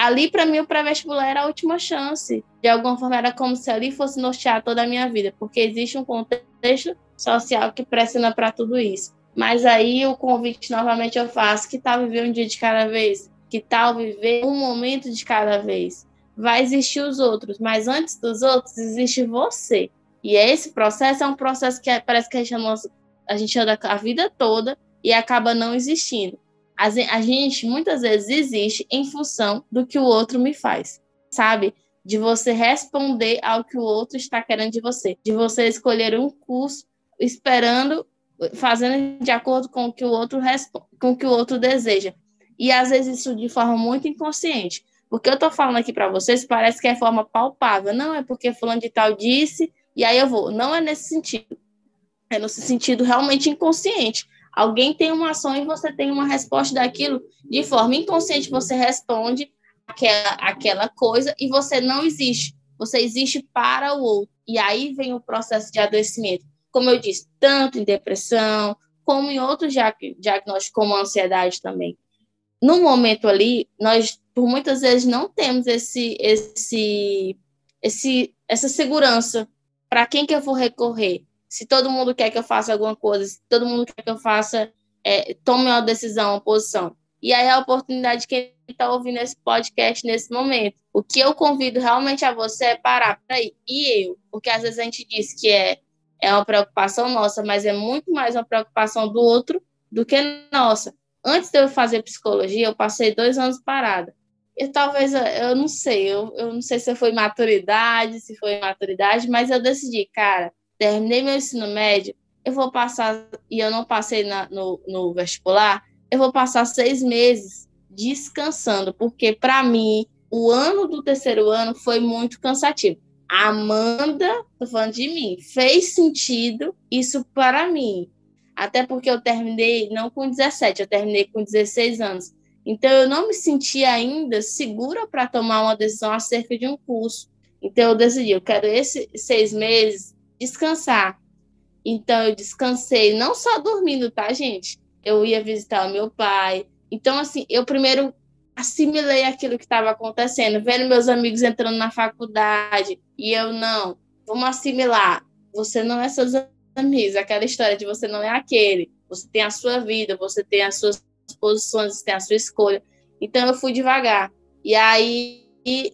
ali para mim o pré-vestibular era a última chance. De alguma forma era como se ali fosse nortear toda a minha vida, porque existe um contexto social que pressiona para tudo isso. Mas aí o convite novamente eu faço: que tal viver um dia de cada vez? Que tal viver um momento de cada vez? Vai existir os outros, mas antes dos outros existe você. E esse processo é um processo que é, parece que a gente, a gente anda a vida toda e acaba não existindo. A, a gente muitas vezes existe em função do que o outro me faz, sabe? De você responder ao que o outro está querendo de você, de você escolher um curso esperando, fazendo de acordo com o que o outro responde, com o que o outro deseja. E às vezes isso de forma muito inconsciente. Porque eu estou falando aqui para vocês, parece que é forma palpável. Não é porque fulano de tal disse e aí eu vou. Não é nesse sentido. É nesse sentido realmente inconsciente. Alguém tem uma ação e você tem uma resposta daquilo, de forma inconsciente você responde aquela, aquela coisa e você não existe. Você existe para o outro. E aí vem o processo de adoecimento. Como eu disse, tanto em depressão, como em outros diagnósticos, como ansiedade também. No momento ali, nós, por muitas vezes, não temos esse, esse, esse, essa segurança. Para quem que eu vou recorrer? Se todo mundo quer que eu faça alguma coisa, se todo mundo quer que eu faça, é, tome uma decisão, uma posição. E aí a oportunidade de quem está ouvindo esse podcast nesse momento. O que eu convido realmente a você é parar, peraí, e eu? Porque às vezes a gente diz que é, é uma preocupação nossa, mas é muito mais uma preocupação do outro do que nossa. Antes de eu fazer psicologia, eu passei dois anos parada. E talvez, eu não sei, eu, eu não sei se foi maturidade, se foi maturidade, mas eu decidi, cara, terminei meu ensino médio, eu vou passar, e eu não passei na, no, no vestibular, eu vou passar seis meses descansando, porque para mim, o ano do terceiro ano foi muito cansativo. Amanda, tô falando de mim, fez sentido isso para mim. Até porque eu terminei não com 17, eu terminei com 16 anos. Então eu não me sentia ainda segura para tomar uma decisão acerca de um curso. Então eu decidi, eu quero esses seis meses descansar. Então, eu descansei, não só dormindo, tá, gente? Eu ia visitar o meu pai. Então, assim, eu primeiro assimilei aquilo que estava acontecendo, vendo meus amigos entrando na faculdade, e eu não, vamos assimilar. Você não é seus amigos, aquela história de você não é aquele. Você tem a sua vida, você tem as suas posições, você tem a sua escolha. Então, eu fui devagar. E aí,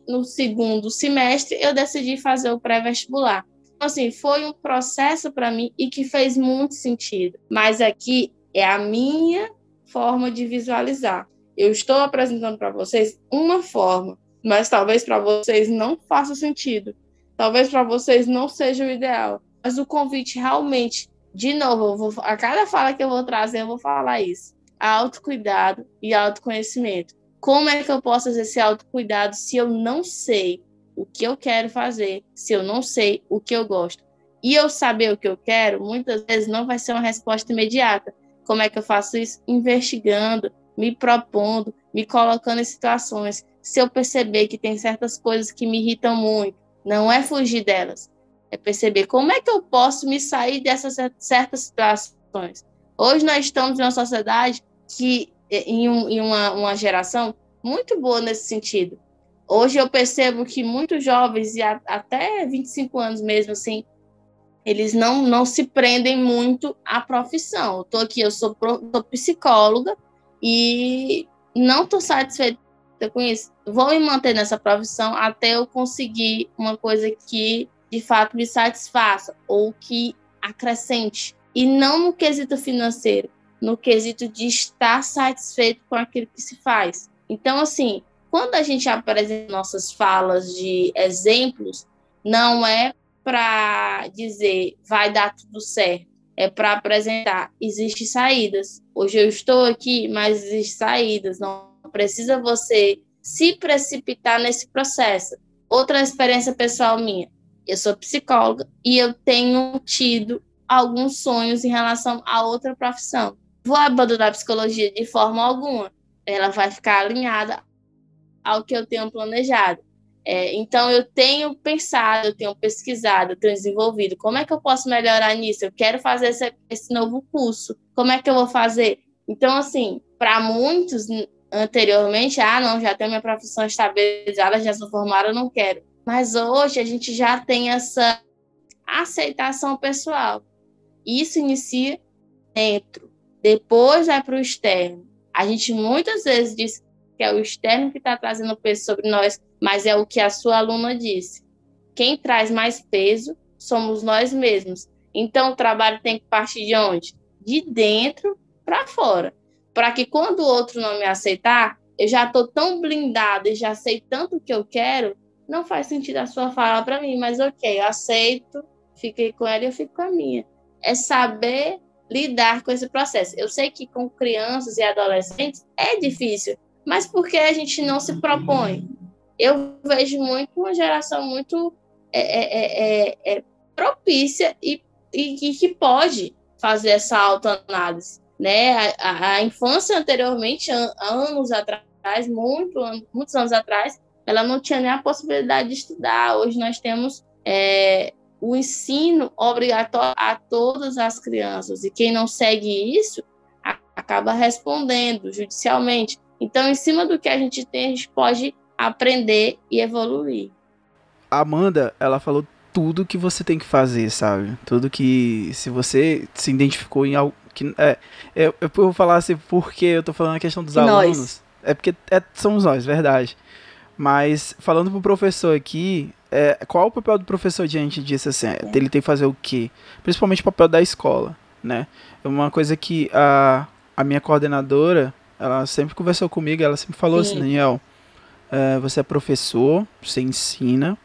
no segundo semestre, eu decidi fazer o pré-vestibular. Então, assim, foi um processo para mim e que fez muito sentido. Mas aqui é a minha forma de visualizar. Eu estou apresentando para vocês uma forma, mas talvez para vocês não faça sentido. Talvez para vocês não seja o ideal. Mas o convite realmente, de novo, vou, a cada fala que eu vou trazer, eu vou falar isso. Autocuidado e autoconhecimento. Como é que eu posso exercer autocuidado se eu não sei o que eu quero fazer se eu não sei o que eu gosto. E eu saber o que eu quero, muitas vezes não vai ser uma resposta imediata. Como é que eu faço isso? Investigando, me propondo, me colocando em situações. Se eu perceber que tem certas coisas que me irritam muito, não é fugir delas, é perceber como é que eu posso me sair dessas certas situações. Hoje nós estamos em uma sociedade que, em, um, em uma, uma geração muito boa nesse sentido, Hoje eu percebo que muitos jovens, e até 25 anos mesmo, assim, eles não, não se prendem muito à profissão. Eu tô aqui, eu sou, sou psicóloga e não estou satisfeita com isso. Vou me manter nessa profissão até eu conseguir uma coisa que de fato me satisfaça ou que acrescente. E não no quesito financeiro, no quesito de estar satisfeito com aquilo que se faz. Então, assim, quando a gente apresenta nossas falas de exemplos, não é para dizer vai dar tudo certo, é para apresentar existem saídas. Hoje eu estou aqui, mas existem saídas. Não precisa você se precipitar nesse processo. Outra experiência pessoal minha. Eu sou psicóloga e eu tenho tido alguns sonhos em relação a outra profissão. Vou abandonar a psicologia de forma alguma. Ela vai ficar alinhada ao que eu tenho planejado. É, então, eu tenho pensado, eu tenho pesquisado, eu tenho desenvolvido. Como é que eu posso melhorar nisso? Eu quero fazer esse, esse novo curso. Como é que eu vou fazer? Então, assim, para muitos anteriormente, ah, não, já tenho minha profissão estabilizada, já sou formada, não quero. Mas hoje a gente já tem essa aceitação pessoal. Isso inicia dentro. depois vai para o externo. A gente muitas vezes diz que é o externo que está trazendo peso sobre nós, mas é o que a sua aluna disse. Quem traz mais peso somos nós mesmos. Então, o trabalho tem que partir de onde? De dentro para fora. Para que quando o outro não me aceitar, eu já estou tão blindada e já sei tanto o que eu quero, não faz sentido a sua fala para mim, mas ok, eu aceito, fiquei com ela e eu fico com a minha. É saber lidar com esse processo. Eu sei que com crianças e adolescentes é difícil, mas por que a gente não se propõe? Eu vejo muito uma geração muito é, é, é, é, é propícia e, e, que pode fazer essa autoanálise. Né? A, a infância anteriormente, an, anos atrás, muito, muitos anos atrás, ela não tinha nem a possibilidade de estudar. Hoje nós temos é, o ensino obrigatório a todas as crianças, e quem não segue isso acaba respondendo judicialmente. Então, em cima do que a gente tem, a gente pode aprender e evoluir. A Amanda, ela falou tudo que você tem que fazer, sabe? Tudo que se você se identificou em algo que é, eu, eu vou falar assim porque eu tô falando a questão dos nós. alunos. É porque é, somos nós, verdade. Mas falando pro professor aqui, é, qual o papel do professor diante disso assim? É. Ele tem que fazer o quê? Principalmente o papel da escola, né? É uma coisa que a, a minha coordenadora, ela sempre conversou comigo, ela sempre falou Sim. assim, Daniel, é, você é professor, você ensina,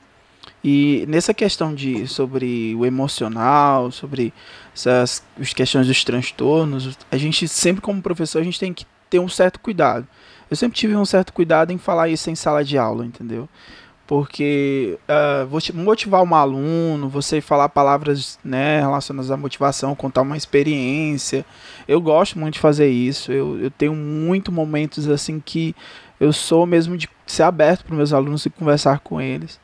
e nessa questão de sobre o emocional, sobre essas as questões dos transtornos, a gente sempre como professor a gente tem que ter um certo cuidado. Eu sempre tive um certo cuidado em falar isso em sala de aula, entendeu? Porque uh, motivar um aluno, você falar palavras né, relacionadas à motivação, contar uma experiência, eu gosto muito de fazer isso. Eu, eu tenho muito momentos assim que eu sou mesmo de ser aberto para meus alunos e conversar com eles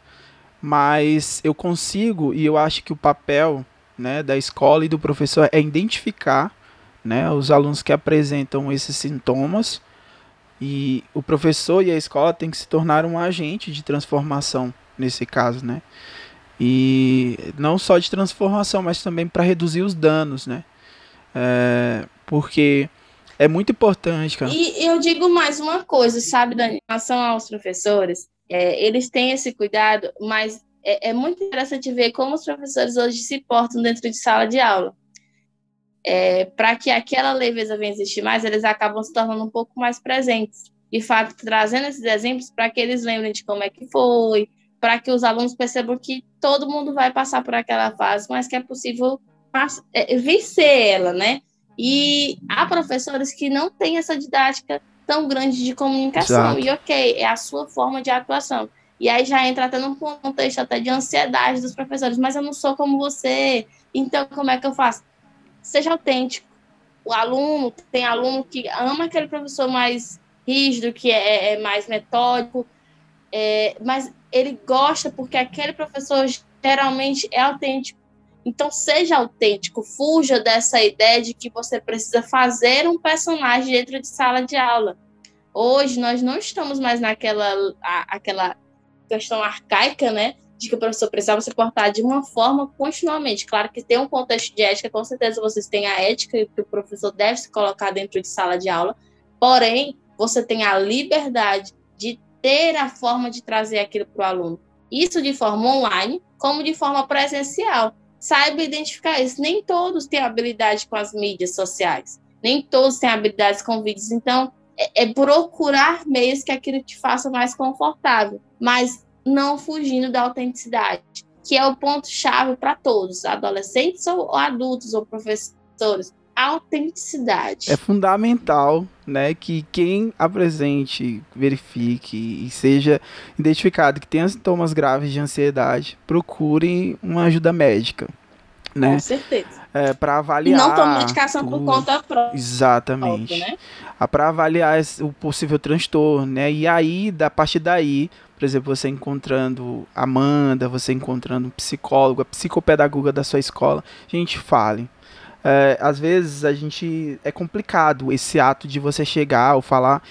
mas eu consigo e eu acho que o papel né, da escola e do professor é identificar né, os alunos que apresentam esses sintomas e o professor e a escola tem que se tornar um agente de transformação nesse caso, né? E não só de transformação, mas também para reduzir os danos, né? É, porque é muito importante, cara. E eu digo mais uma coisa, sabe, da relação aos professores, é, eles têm esse cuidado, mas é, é, muito interessante ver como os professores hoje se portam dentro de sala de aula. É, Para que aquela leveza venha existir mais, eles acabam se tornando um pouco mais presentes. De fato, trazendo esses exemplos para que eles lembrem de como é que foi, para que os alunos percebam que todo mundo vai passar por aquela fase, mas que é possível é, vencer ela, né? E há professores que não têm essa didática tão grande de comunicação. Exato. E ok, é a sua forma de atuação. E aí já entra até num contexto até de ansiedade dos professores, mas eu não sou como você, então como é que eu faço? Seja autêntico. O aluno, tem aluno que ama aquele professor mais rígido, que é, é mais metódico, é, mas ele gosta porque aquele professor geralmente é autêntico. Então, seja autêntico, fuja dessa ideia de que você precisa fazer um personagem dentro de sala de aula. Hoje, nós não estamos mais naquela a, aquela questão arcaica, né? De que o professor precisava se portar de uma forma continuamente. Claro que tem um contexto de ética, com certeza vocês têm a ética que o professor deve se colocar dentro de sala de aula, porém, você tem a liberdade de ter a forma de trazer aquilo para o aluno. Isso de forma online, como de forma presencial saiba identificar isso. Nem todos têm habilidade com as mídias sociais, nem todos têm habilidades com vídeos. Então, é, é procurar meios que aquilo te faça mais confortável, mas não fugindo da autenticidade, que é o ponto-chave para todos, adolescentes ou adultos ou professores autenticidade. É fundamental, né, que quem apresente, verifique e seja identificado que tenha sintomas graves de ansiedade, procure uma ajuda médica, né? Com certeza. É, para avaliar. E não medicação tudo. por conta própria. Exatamente. né? Para avaliar o possível transtorno, né? E aí, da partir daí, por exemplo, você encontrando Amanda, você encontrando um psicólogo, a psicopedagoga da sua escola, gente, fale é, às vezes a gente é complicado esse ato de você chegar ou falar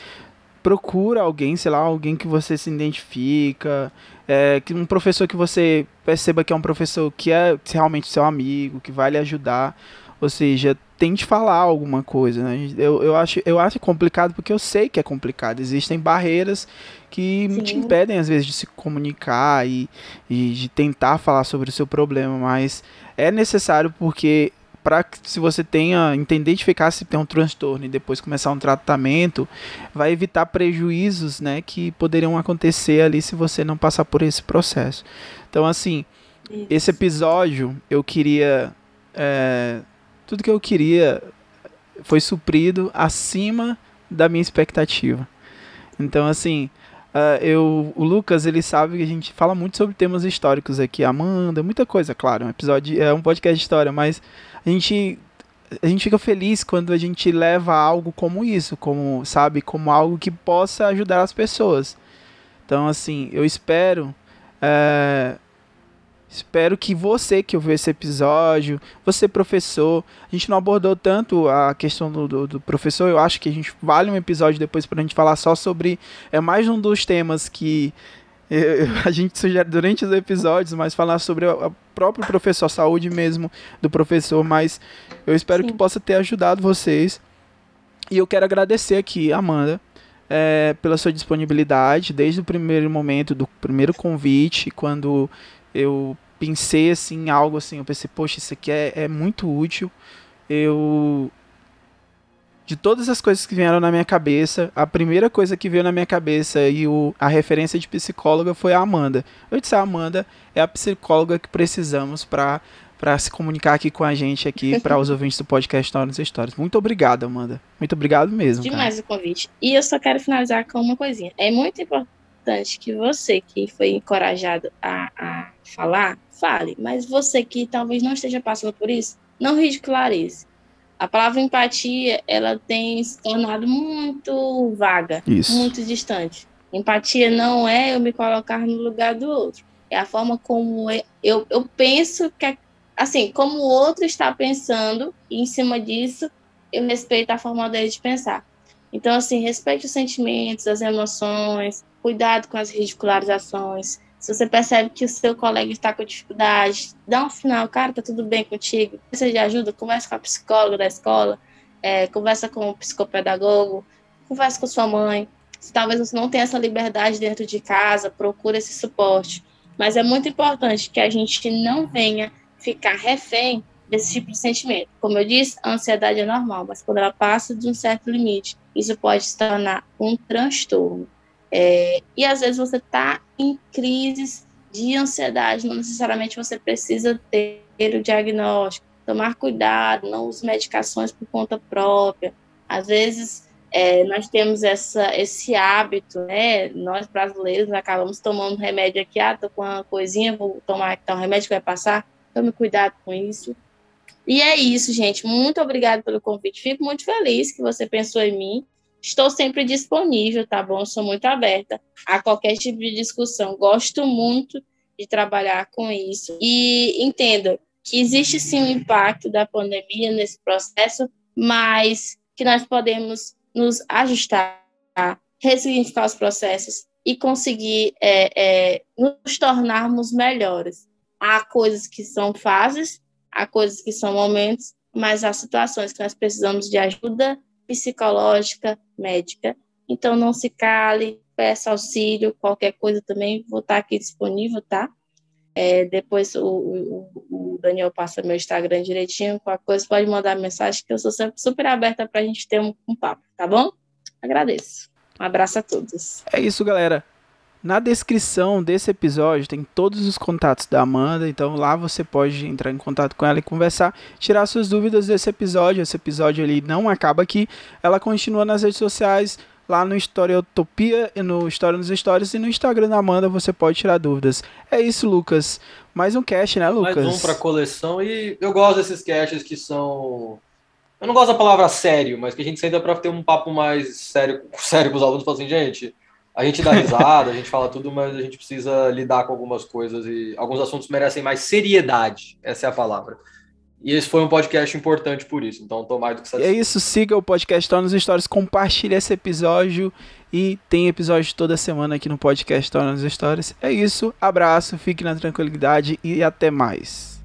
procura alguém, sei lá, alguém que você se identifica, é, que um professor que você perceba que é um professor que é realmente seu amigo, que vai lhe ajudar. Ou seja, tente falar alguma coisa. Né? Eu, eu, acho, eu acho complicado porque eu sei que é complicado. Existem barreiras que Sim. te impedem, às vezes, de se comunicar e, e de tentar falar sobre o seu problema, mas é necessário porque para se você tenha entender identificar se tem um transtorno e depois começar um tratamento, vai evitar prejuízos, né, que poderiam acontecer ali se você não passar por esse processo. Então, assim, Isso. esse episódio eu queria é, tudo que eu queria foi suprido acima da minha expectativa. Então, assim, uh, eu, o Lucas, ele sabe que a gente fala muito sobre temas históricos aqui. Amanda, muita coisa, claro. Um episódio é um podcast de história, mas a gente a gente fica feliz quando a gente leva algo como isso, como, sabe, como algo que possa ajudar as pessoas. Então, assim, eu espero é, Espero que você que ouviu esse episódio, você professor, a gente não abordou tanto a questão do, do, do professor, eu acho que a gente vale um episódio depois para a gente falar só sobre, é mais um dos temas que eu, a gente sugere durante os episódios, mas falar sobre o próprio professor, a saúde mesmo do professor, mas eu espero Sim. que possa ter ajudado vocês. E eu quero agradecer aqui, Amanda, é, pela sua disponibilidade desde o primeiro momento, do primeiro convite, quando eu pensei assim, algo assim, eu pensei, poxa, isso aqui é, é muito útil. Eu de todas as coisas que vieram na minha cabeça, a primeira coisa que veio na minha cabeça e o, a referência de psicóloga foi a Amanda. Eu disse, a Amanda é a psicóloga que precisamos para para se comunicar aqui com a gente aqui para os ouvintes do podcast Histórias Histórias. Muito obrigado, Amanda. Muito obrigado mesmo. Demais cara. o convite. E eu só quero finalizar com uma coisinha. É muito importante importante que você que foi encorajado a, a falar, fale. Mas você que talvez não esteja passando por isso, não ridicularize. A palavra empatia, ela tem se tornado muito vaga, isso. muito distante. Empatia não é eu me colocar no lugar do outro. É a forma como eu, eu penso que, é, assim, como o outro está pensando, e em cima disso, eu respeito a forma dele de pensar. Então, assim, respeite os sentimentos, as emoções, cuidado com as ridicularizações. Se você percebe que o seu colega está com dificuldade, dá um sinal, cara, tá tudo bem contigo. Precisa de ajuda, conversa com a psicóloga da escola, é, conversa com o psicopedagogo, conversa com sua mãe. Se talvez você não tenha essa liberdade dentro de casa, procure esse suporte. Mas é muito importante que a gente não venha ficar refém desse tipo de sentimento. Como eu disse, a ansiedade é normal, mas quando ela passa de um certo limite, isso pode se tornar um transtorno. É, e às vezes você está em crises de ansiedade, não necessariamente você precisa ter o diagnóstico. Tomar cuidado, não use medicações por conta própria. Às vezes é, nós temos essa, esse hábito, né? Nós brasileiros acabamos tomando remédio aqui, ah, tô com uma coisinha, vou tomar aqui, tá, um remédio que vai passar. Tome cuidado com isso. E é isso, gente. Muito obrigada pelo convite. Fico muito feliz que você pensou em mim. Estou sempre disponível, tá bom? Sou muito aberta a qualquer tipo de discussão. Gosto muito de trabalhar com isso. E entenda que existe sim um impacto da pandemia nesse processo, mas que nós podemos nos ajustar, ressignificar os processos e conseguir é, é, nos tornarmos melhores. Há coisas que são fases, há coisas que são momentos, mas há situações que nós precisamos de ajuda psicológica, médica. Então, não se cale, peça auxílio, qualquer coisa também, vou estar aqui disponível, tá? É, depois o, o, o, Daniel passa meu Instagram direitinho, qualquer coisa pode mandar mensagem, que eu sou sempre super aberta para a gente ter um, um papo, tá bom? Agradeço. Um abraço a todos. É isso, galera. Na descrição desse episódio tem todos os contatos da Amanda, então lá você pode entrar em contato com ela e conversar, tirar suas dúvidas desse episódio. Esse episódio ele não acaba aqui, ela continua nas redes sociais, lá no História Utopia, no História nos Stories e no Instagram da Amanda você pode tirar dúvidas. É isso, Lucas. Mais um cast, né, Lucas? Mais um para coleção e eu gosto desses casts que são eu não gosto da palavra sério, mas que a gente senta para ter um papo mais sério, sério com os alunos, falando assim, gente, a gente dá risada, a gente fala tudo, mas a gente precisa lidar com algumas coisas e alguns assuntos merecem mais seriedade. Essa é a palavra. E esse foi um podcast importante por isso, então tô mais do que satisfeito. É isso, siga o podcast Torna nos Stories, compartilhe esse episódio e tem episódio toda semana aqui no podcast Torna nos Stories. É isso, abraço, fique na tranquilidade e até mais.